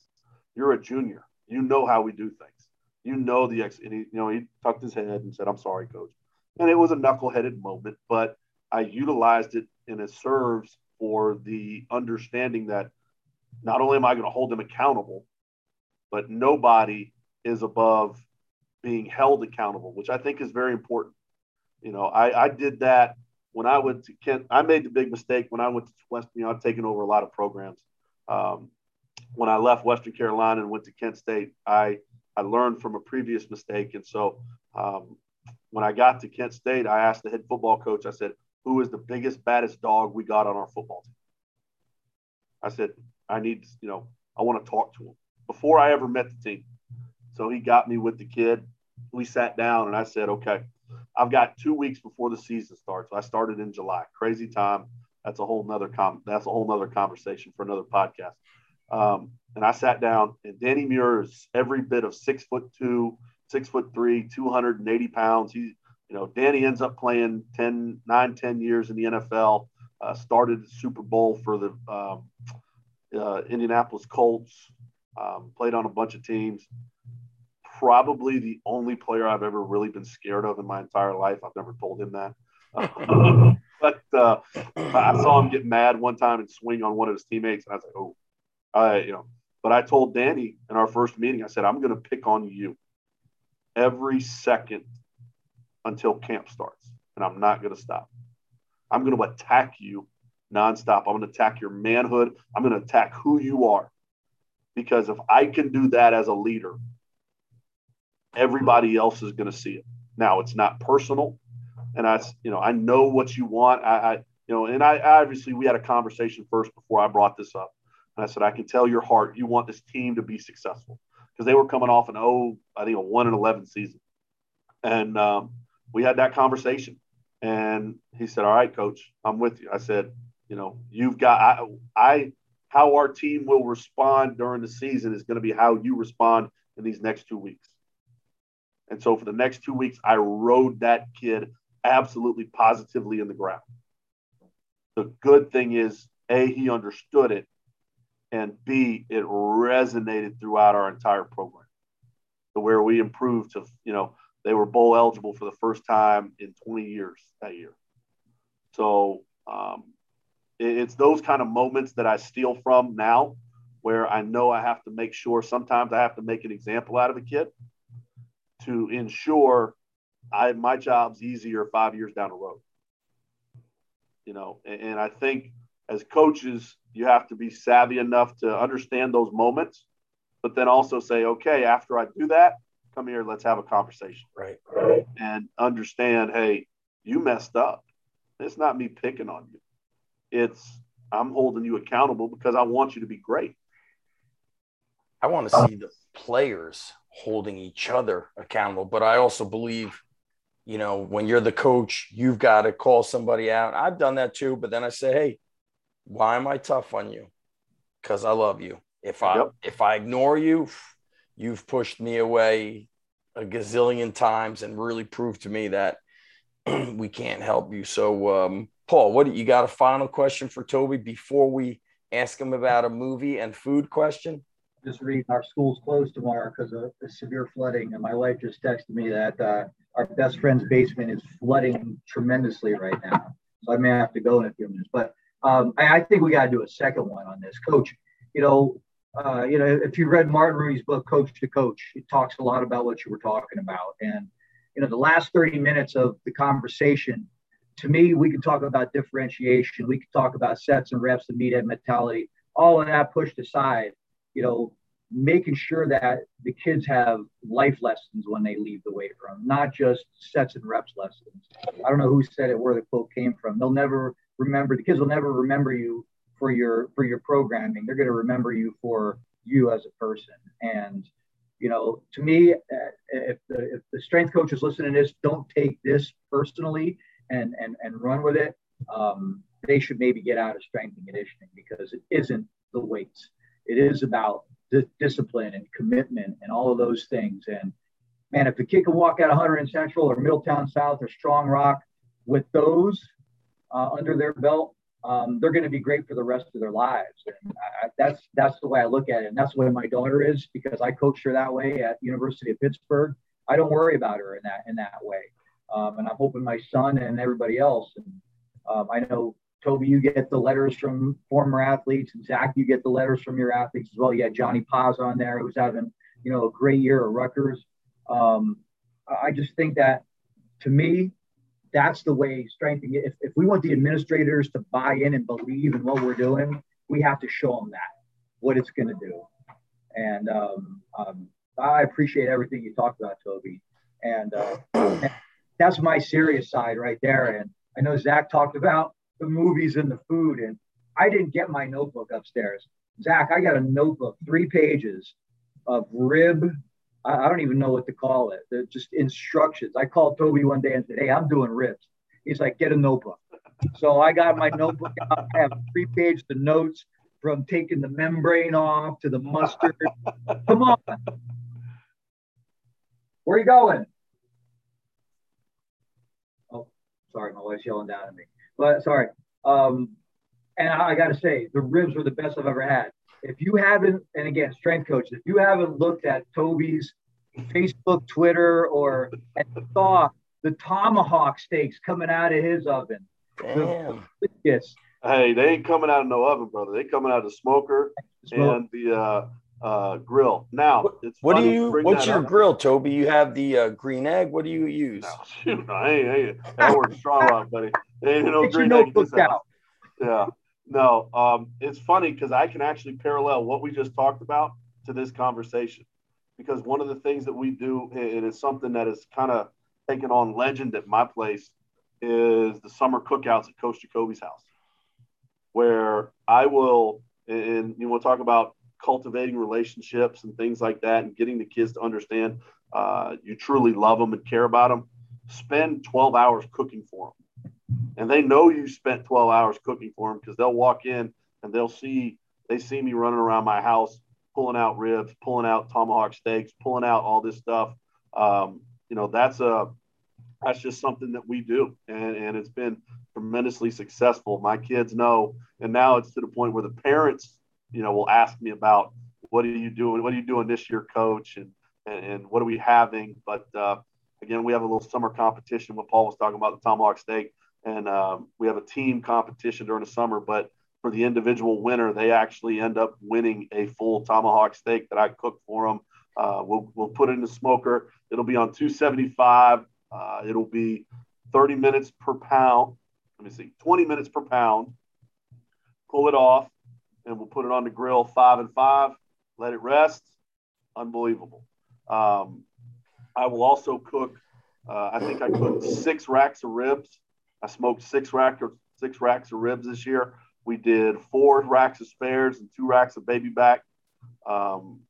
You're a junior. You know how we do things. You know the ex. And he, you know, he tucked his head and said, "I'm sorry, coach." And it was a knuckleheaded moment, but I utilized it and it serves for the understanding that not only am I going to hold them accountable, but nobody is above being held accountable, which I think is very important. You know, I, I did that when I went to Kent. I made the big mistake when I went to Western. You know, I've taken over a lot of programs. Um, when I left Western Carolina and went to Kent State, I I learned from a previous mistake, and so um, when I got to Kent State, I asked the head football coach. I said, "Who is the biggest, baddest dog we got on our football team?" I said, "I need, you know, I want to talk to him." Before I ever met the team, so he got me with the kid. We sat down, and I said, "Okay, I've got two weeks before the season starts. I started in July. Crazy time. That's a whole nother com. That's a whole nother conversation for another podcast." Um, and I sat down, and Danny Muir is every bit of six foot two, six foot three, 280 pounds. He, you know, Danny ends up playing 10, 9, 10 years in the NFL, uh, started Super Bowl for the um, uh, Indianapolis Colts, um, played on a bunch of teams. Probably the only player I've ever really been scared of in my entire life. I've never told him that. but uh, I saw him get mad one time and swing on one of his teammates, and I was like, oh, I, you know. But I told Danny in our first meeting, I said, I'm going to pick on you every second until camp starts, and I'm not going to stop. I'm going to attack you nonstop. I'm going to attack your manhood. I'm going to attack who you are. Because if I can do that as a leader, everybody else is going to see it. Now, it's not personal. And I, you know, I know what you want. I, I you know, and I obviously we had a conversation first before I brought this up. And I said, I can tell your heart, you want this team to be successful because they were coming off an oh, I think a one and eleven season, and um, we had that conversation. And he said, "All right, coach, I'm with you." I said, "You know, you've got I, I how our team will respond during the season is going to be how you respond in these next two weeks." And so for the next two weeks, I rode that kid absolutely positively in the ground. The good thing is, A, he understood it, and B, it resonated throughout our entire program to where we improved to, you know, they were bowl eligible for the first time in 20 years that year. So um, it, it's those kind of moments that I steal from now where I know I have to make sure sometimes I have to make an example out of a kid to ensure I my job's easier five years down the road. You know, and, and I think as coaches, you have to be savvy enough to understand those moments, but then also say, okay, after I do that, come here, let's have a conversation. Right. And understand, hey, you messed up. It's not me picking on you. It's I'm holding you accountable because I want you to be great. I want to see the players holding each other accountable, but I also believe, you know, when you're the coach, you've got to call somebody out. I've done that too, but then I say, hey, why am I tough on you? Because I love you. If I Yep. if I ignore you, you've pushed me away a gazillion times and really proved to me that we can't help you. So, um, Paul, what you got a final question for Toby before we ask him about a movie and food question? Just reading our school's closed tomorrow because of the severe flooding, and my wife just texted me that uh, our best friend's basement is flooding tremendously right now. So I may have to go in a few minutes, but um, I, I think we got to do a second one on this, Coach. You know, uh, you know, if you read Martin Rooney's book, Coach to Coach, it talks a lot about what you were talking about, and you know, the last 30 minutes of the conversation to me, we can talk about differentiation. We can talk about sets and reps and meathead mentality. All of that pushed aside, you know, making sure that the kids have life lessons when they leave the weight room, not just sets and reps lessons. I don't know who said it, where the quote came from. They'll never remember. The kids will never remember you for your for your programming. They're going to remember you for you as a person. And you know, to me, uh, if the if the strength coach is listening to this, don't take this personally and and and run with it. Um, they should maybe get out of strength and conditioning because it isn't the weights. It is about discipline and commitment and all of those things. And man, if the kid can walk out of Hunterdon Central or Middletown South or Strong Rock with those uh, under their belt, um, they're going to be great for the rest of their lives. And I, that's that's the way I look at it, and that's the way my daughter is because I coached her that way at University of Pittsburgh. I don't worry about her in that in that way, um, and I'm hoping my son and everybody else. And um, I know Toby, you get the letters from former athletes, and Zach, you get the letters from your athletes as well. You had Johnny Paz on there, who's having you know a great year at Rutgers. Um, I just think that to me, that's the way strengthening if, if we want the administrators to buy in and believe in what we're doing we have to show them that what it's going to do. And um, um, i appreciate everything you talked about toby. And, uh, and that's my serious side right there. And i know zach talked about the movies and the food and i didn't get my notebook upstairs. Zach i got a notebook three pages of rib I, don't even know what to call it. They're just instructions. I called Toby one day and said, Hey, I'm doing ribs. He's like, Get a notebook. So I got my notebook out. I have three pages of notes from taking the membrane off to the mustard. Come on. Where are you going? Oh, sorry, my wife's yelling down at me. But sorry. Um, and I, I got to say, the ribs were the best I've ever had if you haven't, and again, strength coaches, if you haven't looked at Toby's Facebook, Twitter, or saw the tomahawk steaks coming out of his oven, Damn. yes. Hey, they ain't coming out of no oven, brother. They coming out of the smoker Smoke. and the uh, uh, grill. Now, what, what do you? What's your up. grill, Toby? You have the uh, green egg. What do you use? Oh, shoot, no, I ain't, I ain't, that works strong, buddy. ain't no Get green egg. Out. Yeah. No, um, it's funny because I can actually parallel what we just talked about to this conversation. Because one of the things that we do, and it's something that is kind of taken on legend at my place, is the summer cookouts at Coach Jacoby's house, where I will, and you want to talk about cultivating relationships and things like that, and getting the kids to understand uh, you truly love them and care about them. Spend 12 hours cooking for them and they know you spent 12 hours cooking for them because they'll walk in and they'll see they see me running around my house pulling out ribs pulling out tomahawk steaks pulling out all this stuff. Um, you know that's a that's just something that we do. And, and it's been tremendously successful. My kids know. And now it's to the point where the parents you know will ask me about what are you doing? What are you doing this year coach? And and, and what are we having? But uh, again we have a little summer competition what paul was talking about the tomahawk steak and um, we have a team competition during the summer. But for the individual winner, they actually end up winning a full tomahawk steak that I cook for them. Uh, we'll, we'll put it in the smoker. It'll be on 275. Uh, it'll be 30 minutes per pound. Let me see, 20 minutes per pound. Pull it off, and we'll put it on the grill five and five. Let it rest. Unbelievable. Um, I will also cook. Uh, I think I cooked six racks of ribs I smoked six racks or six racks of ribs this year. We did four racks of spares and two racks of baby back. Um,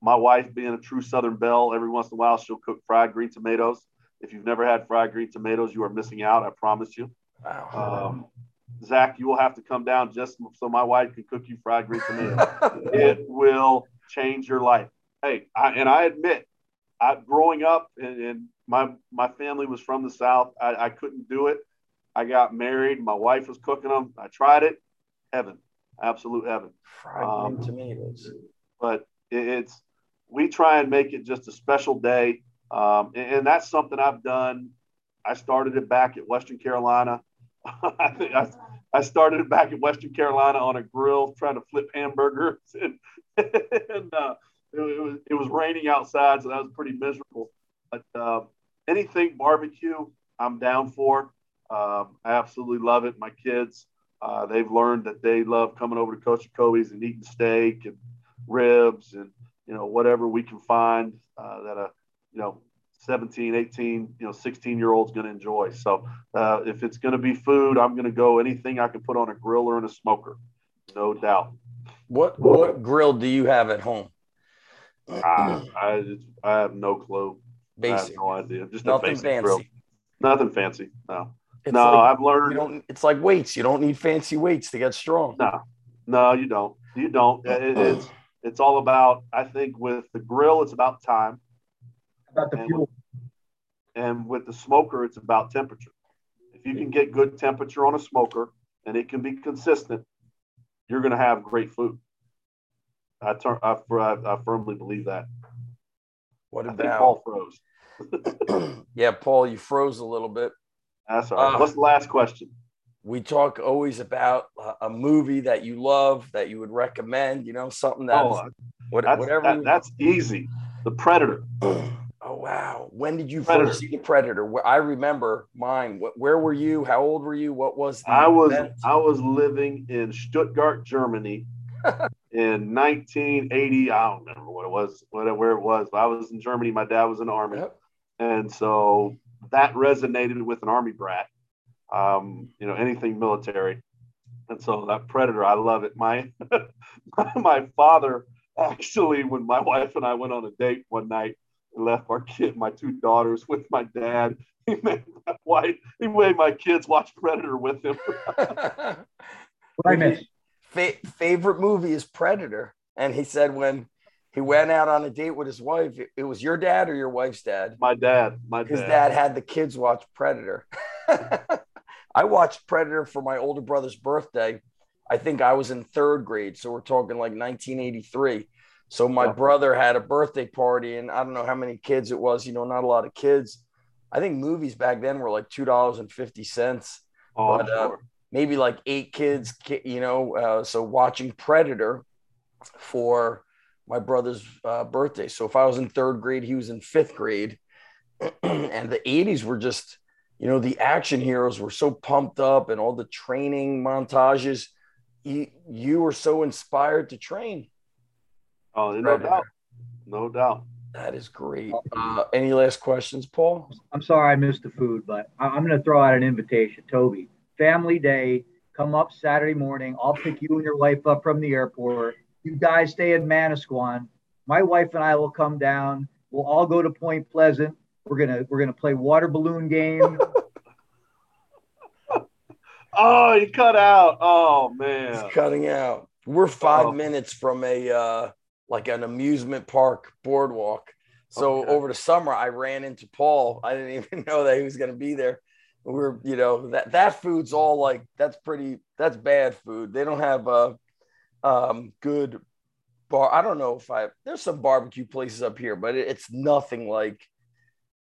my wife, being a true Southern belle, every once in a while she'll cook fried green tomatoes. If you've never had fried green tomatoes, you are missing out. I promise you. Wow. Um, Zach, you will have to come down just so my wife can cook you fried green tomatoes. it will change your life. Hey, I, and I admit, I, growing up and, and, my my family was from the South, I, I couldn't do it. I got married. My wife was cooking them. I tried it. Heaven, absolute heaven. Fried um, tomatoes. But it's we try and make it just a special day, um, and, and, that's something I've done. I started it back at Western Carolina. I think I, I started it back at Western Carolina on a grill trying to flip hamburgers, and, and uh, it, it, was it was raining outside, so that was pretty miserable. But uh, anything barbecue, I'm down for. Um, I absolutely love it. My kids, uh, they've learned that they love coming over to Coach Kobe's and eating steak and ribs and you know whatever we can find uh, that a you know 17, 18, you know 16 year old's going to enjoy. So uh, if it's going to be food, I'm going to go anything I can put on a grill or in a smoker, no doubt. What what grill do you have at home? I, I, I have no clue. Basic. I have no idea. Just Nothing a basic fancy. grill. Nothing fancy. No. It's no, like, I've learned. You don't, it's like weights. You don't need fancy weights to get strong. No, no, you don't. You don't. It, it's it's all about. I think with the grill, it's about time. About the and fuel. With, and with the smoker, it's about temperature. If you can get good temperature on a smoker and it can be consistent, you're going to have great food. I, ter- I, I, I firmly believe that. What about Paul froze? yeah, Paul, you froze a little bit. That's all right. Uh, What's the last question? We talk always about a movie that you love that you would recommend. You know, something that's, oh, what, that's whatever. That, that's easy. The Predator. Oh wow! When did you Predator. first see the Predator? I remember mine. Where were you? How old were you? What was? I was event? I was living in Stuttgart, Germany, in 1980. I don't remember what it was, whatever where it was. But I was in Germany. My dad was in the army, yep. and so that resonated with an army brat. Um, you know, anything military, and so that Predator, I love it. My my father actually, when my wife and I went on a date one night, and left our kid, my two daughters, with my dad. He made my wife, he made my kids watch Predator with him. right, Fa- favorite movie is Predator. And he said when he went out on a date with his wife, it, was your dad or your wife's dad? My dad. My his dad. dad had the kids watch Predator. I watched Predator for my older brother's birthday. I think I was in third grade. So we're talking like 1983. So my brother had a birthday party, and I don't know how many kids it was. You know, not a lot of kids. I think movies back then were like two dollars and fifty cents. Oh, but, uh, maybe like eight kids, you know. Uh, so watching Predator for my brother's uh, birthday. So if I was in third grade, he was in fifth grade, and the '80s were just, you know, the action heroes were so pumped up, and all the training montages. You, you were so inspired to train. Oh, no Predator. doubt, no doubt. That is great. Uh, any last questions, Paul? I'm sorry I missed the food, but I'm going to throw out an invitation. Toby, family day. Come up Saturday morning. I'll pick you and your wife up from the airport. You guys stay in Manasquan. My wife and I will come down. We'll all go to Point Pleasant. We're gonna we're gonna play water balloon game. oh, you cut out. Oh man, He's cutting out. We're five oh. minutes from a uh, like an amusement park boardwalk. So okay. over the summer, I ran into Paul. I didn't even know that he was going to be there we're you know that that food's all like that's pretty that's bad food they don't have a um, good bar. I don't know if i there's some barbecue places up here but it, it's nothing like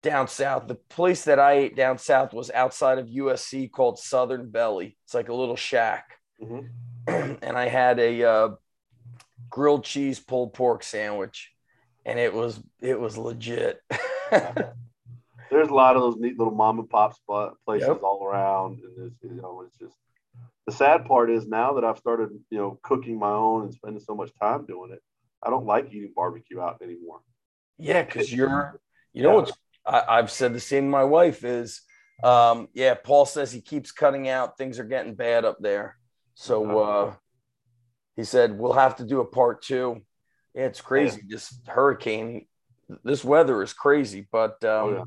down south. The place that i ate down south was outside of usc called southern belly. It's like a little shack. Mm-hmm. and i had a uh, grilled cheese pulled pork sandwich and it was it was legit. There's a lot of those neat little mom and pop spot places yep. all around, and it's, you know, it's just the sad part is now that I've started, you know, cooking my own and spending so much time doing it, I don't like eating barbecue out anymore. Yeah, because you're, you know, yeah. what's I, have said the same to my wife is, um, yeah, Paul says he keeps cutting out. Things are getting bad up there, so uh, he said we'll have to do a part two. Yeah, it's crazy. Yeah. This hurricane, this weather is crazy, but um, oh, yeah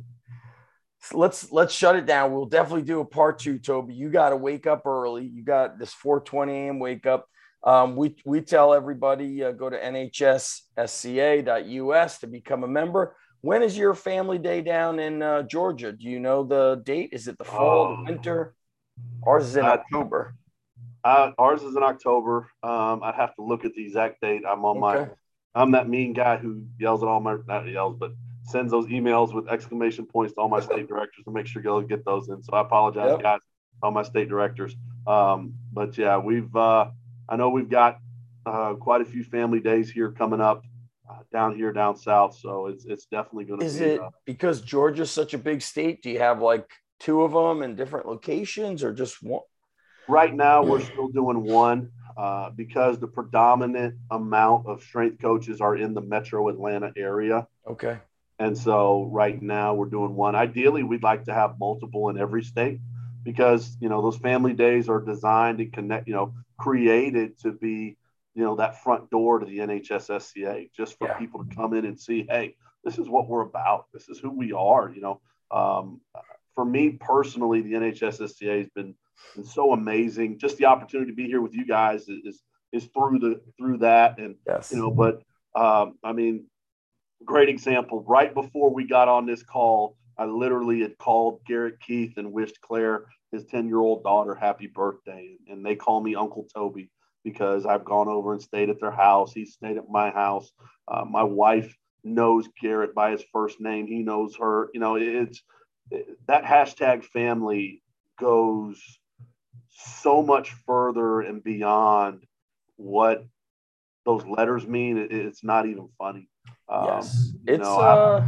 let's let's shut it down. We'll definitely do a part two, Toby. You got to wake up early. You got this 4:20 a.m. wake up. Um, we we tell everybody uh, go to nhssca.us to become a member. When is your family day down in uh, Georgia? Do you know the date? Is it the fall, the um, winter? Ours is in uh, October. ours is in October. Um, I'd have to look at the exact date. I'm on okay. my. I'm that mean guy who yells at all my not yells, but sends those emails with exclamation points to all my state directors to make sure you'll get those in. So I apologize, yep. guys, all my state directors. Um, but yeah, we've uh, I know we've got uh, quite a few family days here coming up uh, down here down south. So it's it's definitely going to. Is be, it uh, because Georgia's such a big state? Do you have like two of them in different locations or just one? Right now, we're still doing one uh, because the predominant amount of strength coaches are in the metro Atlanta area. Okay. And so right now we're doing one. Ideally, we'd like to have multiple in every state because, you know, those family days are designed and connect, you know, created to be, you know, that front door to the NHSSCA just for Yeah. people to come in and see, hey, this is what we're about. This is who we are. You know, um, for me personally, the NHSSCA has been, been so amazing. Just the opportunity to be here with you guys is, is, is through the, through that. And, Yes. you know, but um, I mean, great example. Right before we got on this call, I literally had called Garrett Keith and wished Claire, his 10 year old daughter, happy birthday. And they call me Uncle Toby because I've gone over and stayed at their house. He stayed at my house. Uh, my wife knows Garrett by his first name. He knows her. You know, it's that hashtag family goes so much further and beyond what those letters mean. It, it's not even funny. Um, yes. It's know, I- uh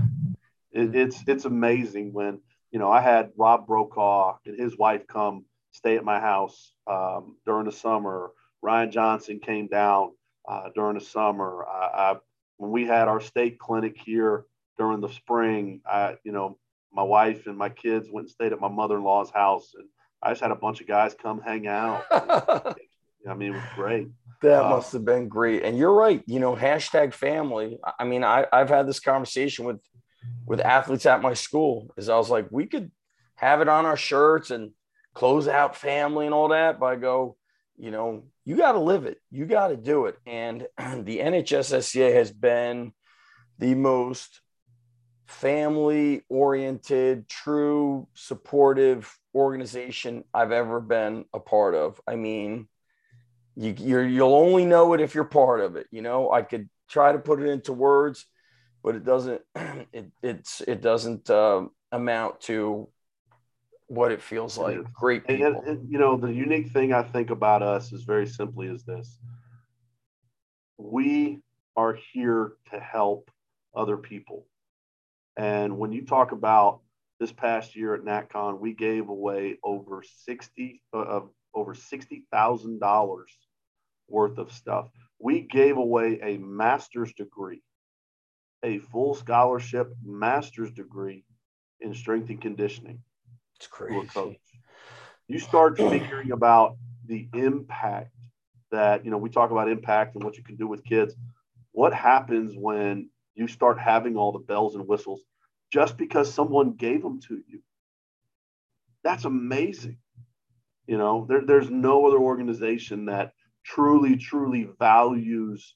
it, it's it's amazing when you know I had Rob Brokaw and his wife come stay at my house um, during the summer. Ryan Johnson came down uh, during the summer. I, I, when we had our state clinic here during the spring, I you know my wife and my kids went and stayed at my mother-in-law's house, and I just had a bunch of guys come hang out. I mean, it was great. Must have been great. And you're right, you know, hashtag family. I- I mean, I, I've had this conversation with with athletes at my school is I was like, we could have it on our shirts and close out family and all that. But I go, you know, you got to live it. You got to do it. And the NHSSCA has been the most family oriented, true, supportive organization I've ever been a part of. I mean, you, you're, you'll only know it if you're part of it. You know, I could try to put it into words, but it doesn't, it, it's, it doesn't uh, amount to what it feels like. Great people. and, and, you know, the unique thing I think about us is very simply is this. We are here to help other people. And when you talk about this past year at NatCon, we gave away over 60 uh, over $60,000 worth of stuff. We gave away a master's degree, a full scholarship master's degree in strength and conditioning it's to a crazy. coach. You start figuring about the impact that, you know, we talk about impact and what you can do with kids. What happens when you start having all the bells and whistles just because someone gave them to you? That's amazing. You know, there, there's no other organization that truly, truly values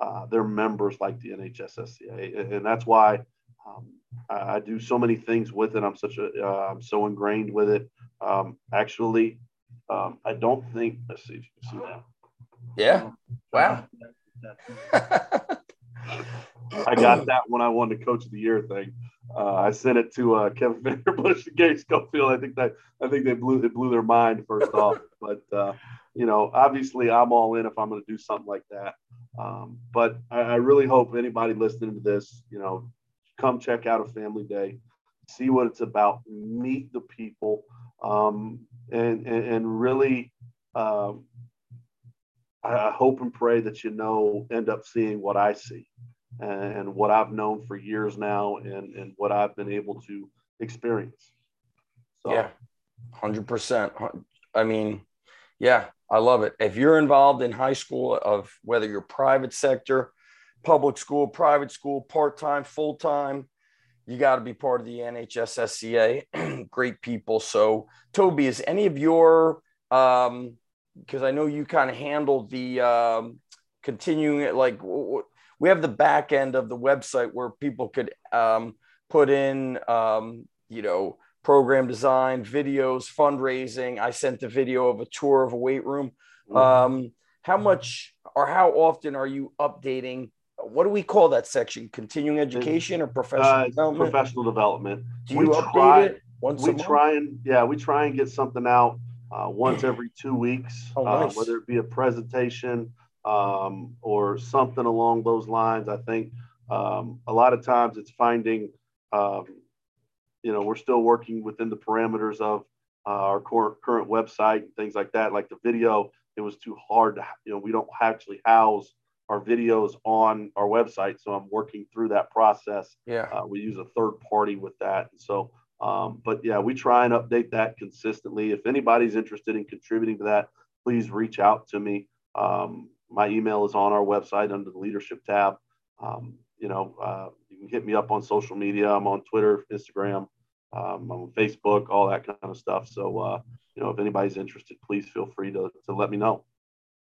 uh, their members like the NHSSCA. And, and that's why um, I, do so many things with it. I'm such a, uh, I'm so ingrained with it. Um, actually, um, I don't think, let's see if you can see that. Yeah. Wow. I got that when I won the Coach of the Year thing. Uh, I sent it to uh, Kevin Vanderbush and Gary Schofield. I think that I think they blew it blew their mind first off. But uh, you know, obviously, I'm all in if I'm going to do something like that. Um, but I, I really hope anybody listening to this, you know, come check out a Family Day, see what it's about, meet the people, um, and, and and really. Um, I I hope and pray that you know end up seeing what I see and what I've known for years now and, and what I've been able to experience. So, Yeah, hundred percent. I mean, yeah, I love it. If you're involved in high school, of whether you're private sector, public school, private school, part time, full time, you got to be part of the NHSSCA. Great people. So, Toby, is any of your um, because I know you kind of handle the um, continuing it like we have the back end of the website where people could um, put in um, you know program design videos fundraising. I sent the video of a tour of a weight room. Mhm. um, how much or how often are you updating? What do we call that section? Continuing education or professional uh, development? professional development. do we you update try- it once a We try and yeah, we try and get something out uh, once every two weeks, Oh, uh, whether it be a presentation um, or something along those lines. I think um, a lot of times it's finding um, you know, we're still working within the parameters of uh, our core, current website and things like that. Like the video, it was too hard to, you know, we don't actually house our videos on our website. So I'm working through that process. Yeah. Uh, we use a third party with that. And so, um, but yeah, we try and update that consistently. If anybody's interested in contributing to that, please reach out to me. Um, my email is on our website under the leadership tab. Um, you know, uh, you can hit me up on social media. I'm on Twitter, Instagram, um, on Facebook, all that kind of stuff. So, uh, you know, if anybody's interested, please feel free to, to let me know.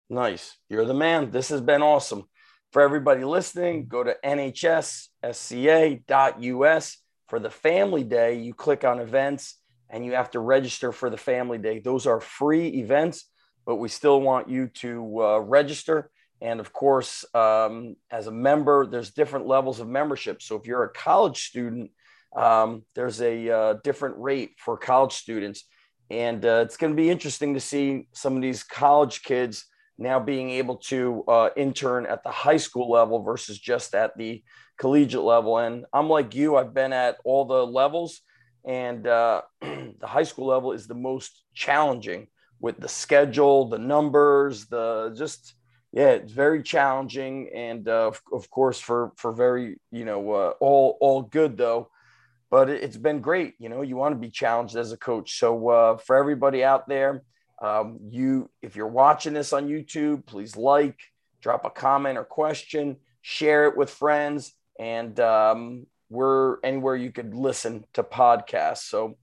Nice. You're the man. This has been awesome. For everybody listening, go to nhssca.us for the family day. You click on events and you have to register for the family day. Those are free events, but we still want you to uh, register. And of course, um, as a member, there's different levels of membership. So if you're a college student, um, there's a uh, different rate for college students. And uh, it's going to be interesting to see some of these college kids now being able to uh, intern at the high school level versus just at the collegiate level. And I'm like you, I've been at all the levels, and uh, the high school level is the most challenging with the schedule, the numbers, the just yeah, it's very challenging, and uh, of, of, course for for very you know uh, all all good though. But it's been great. You know, you want to be challenged as a coach. So uh, for everybody out there, um, you, if you're watching this on YouTube, please like, drop a comment or question, share it with friends, and um, we're anywhere you could listen to podcasts. So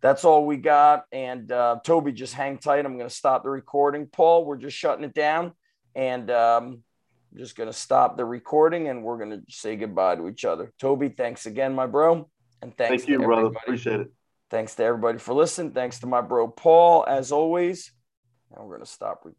that's all we got. And uh, Toby, just hang tight. I'm going to stop the recording. Paul, we're just shutting it down, and um, I'm just going to stop the recording, and we're going to say goodbye to each other. Toby, thanks again, my bro, and thanks. Thank you, brother. Appreciate it. Thanks to everybody for listening. Thanks to my bro Paul, as always. And we're going to stop recording.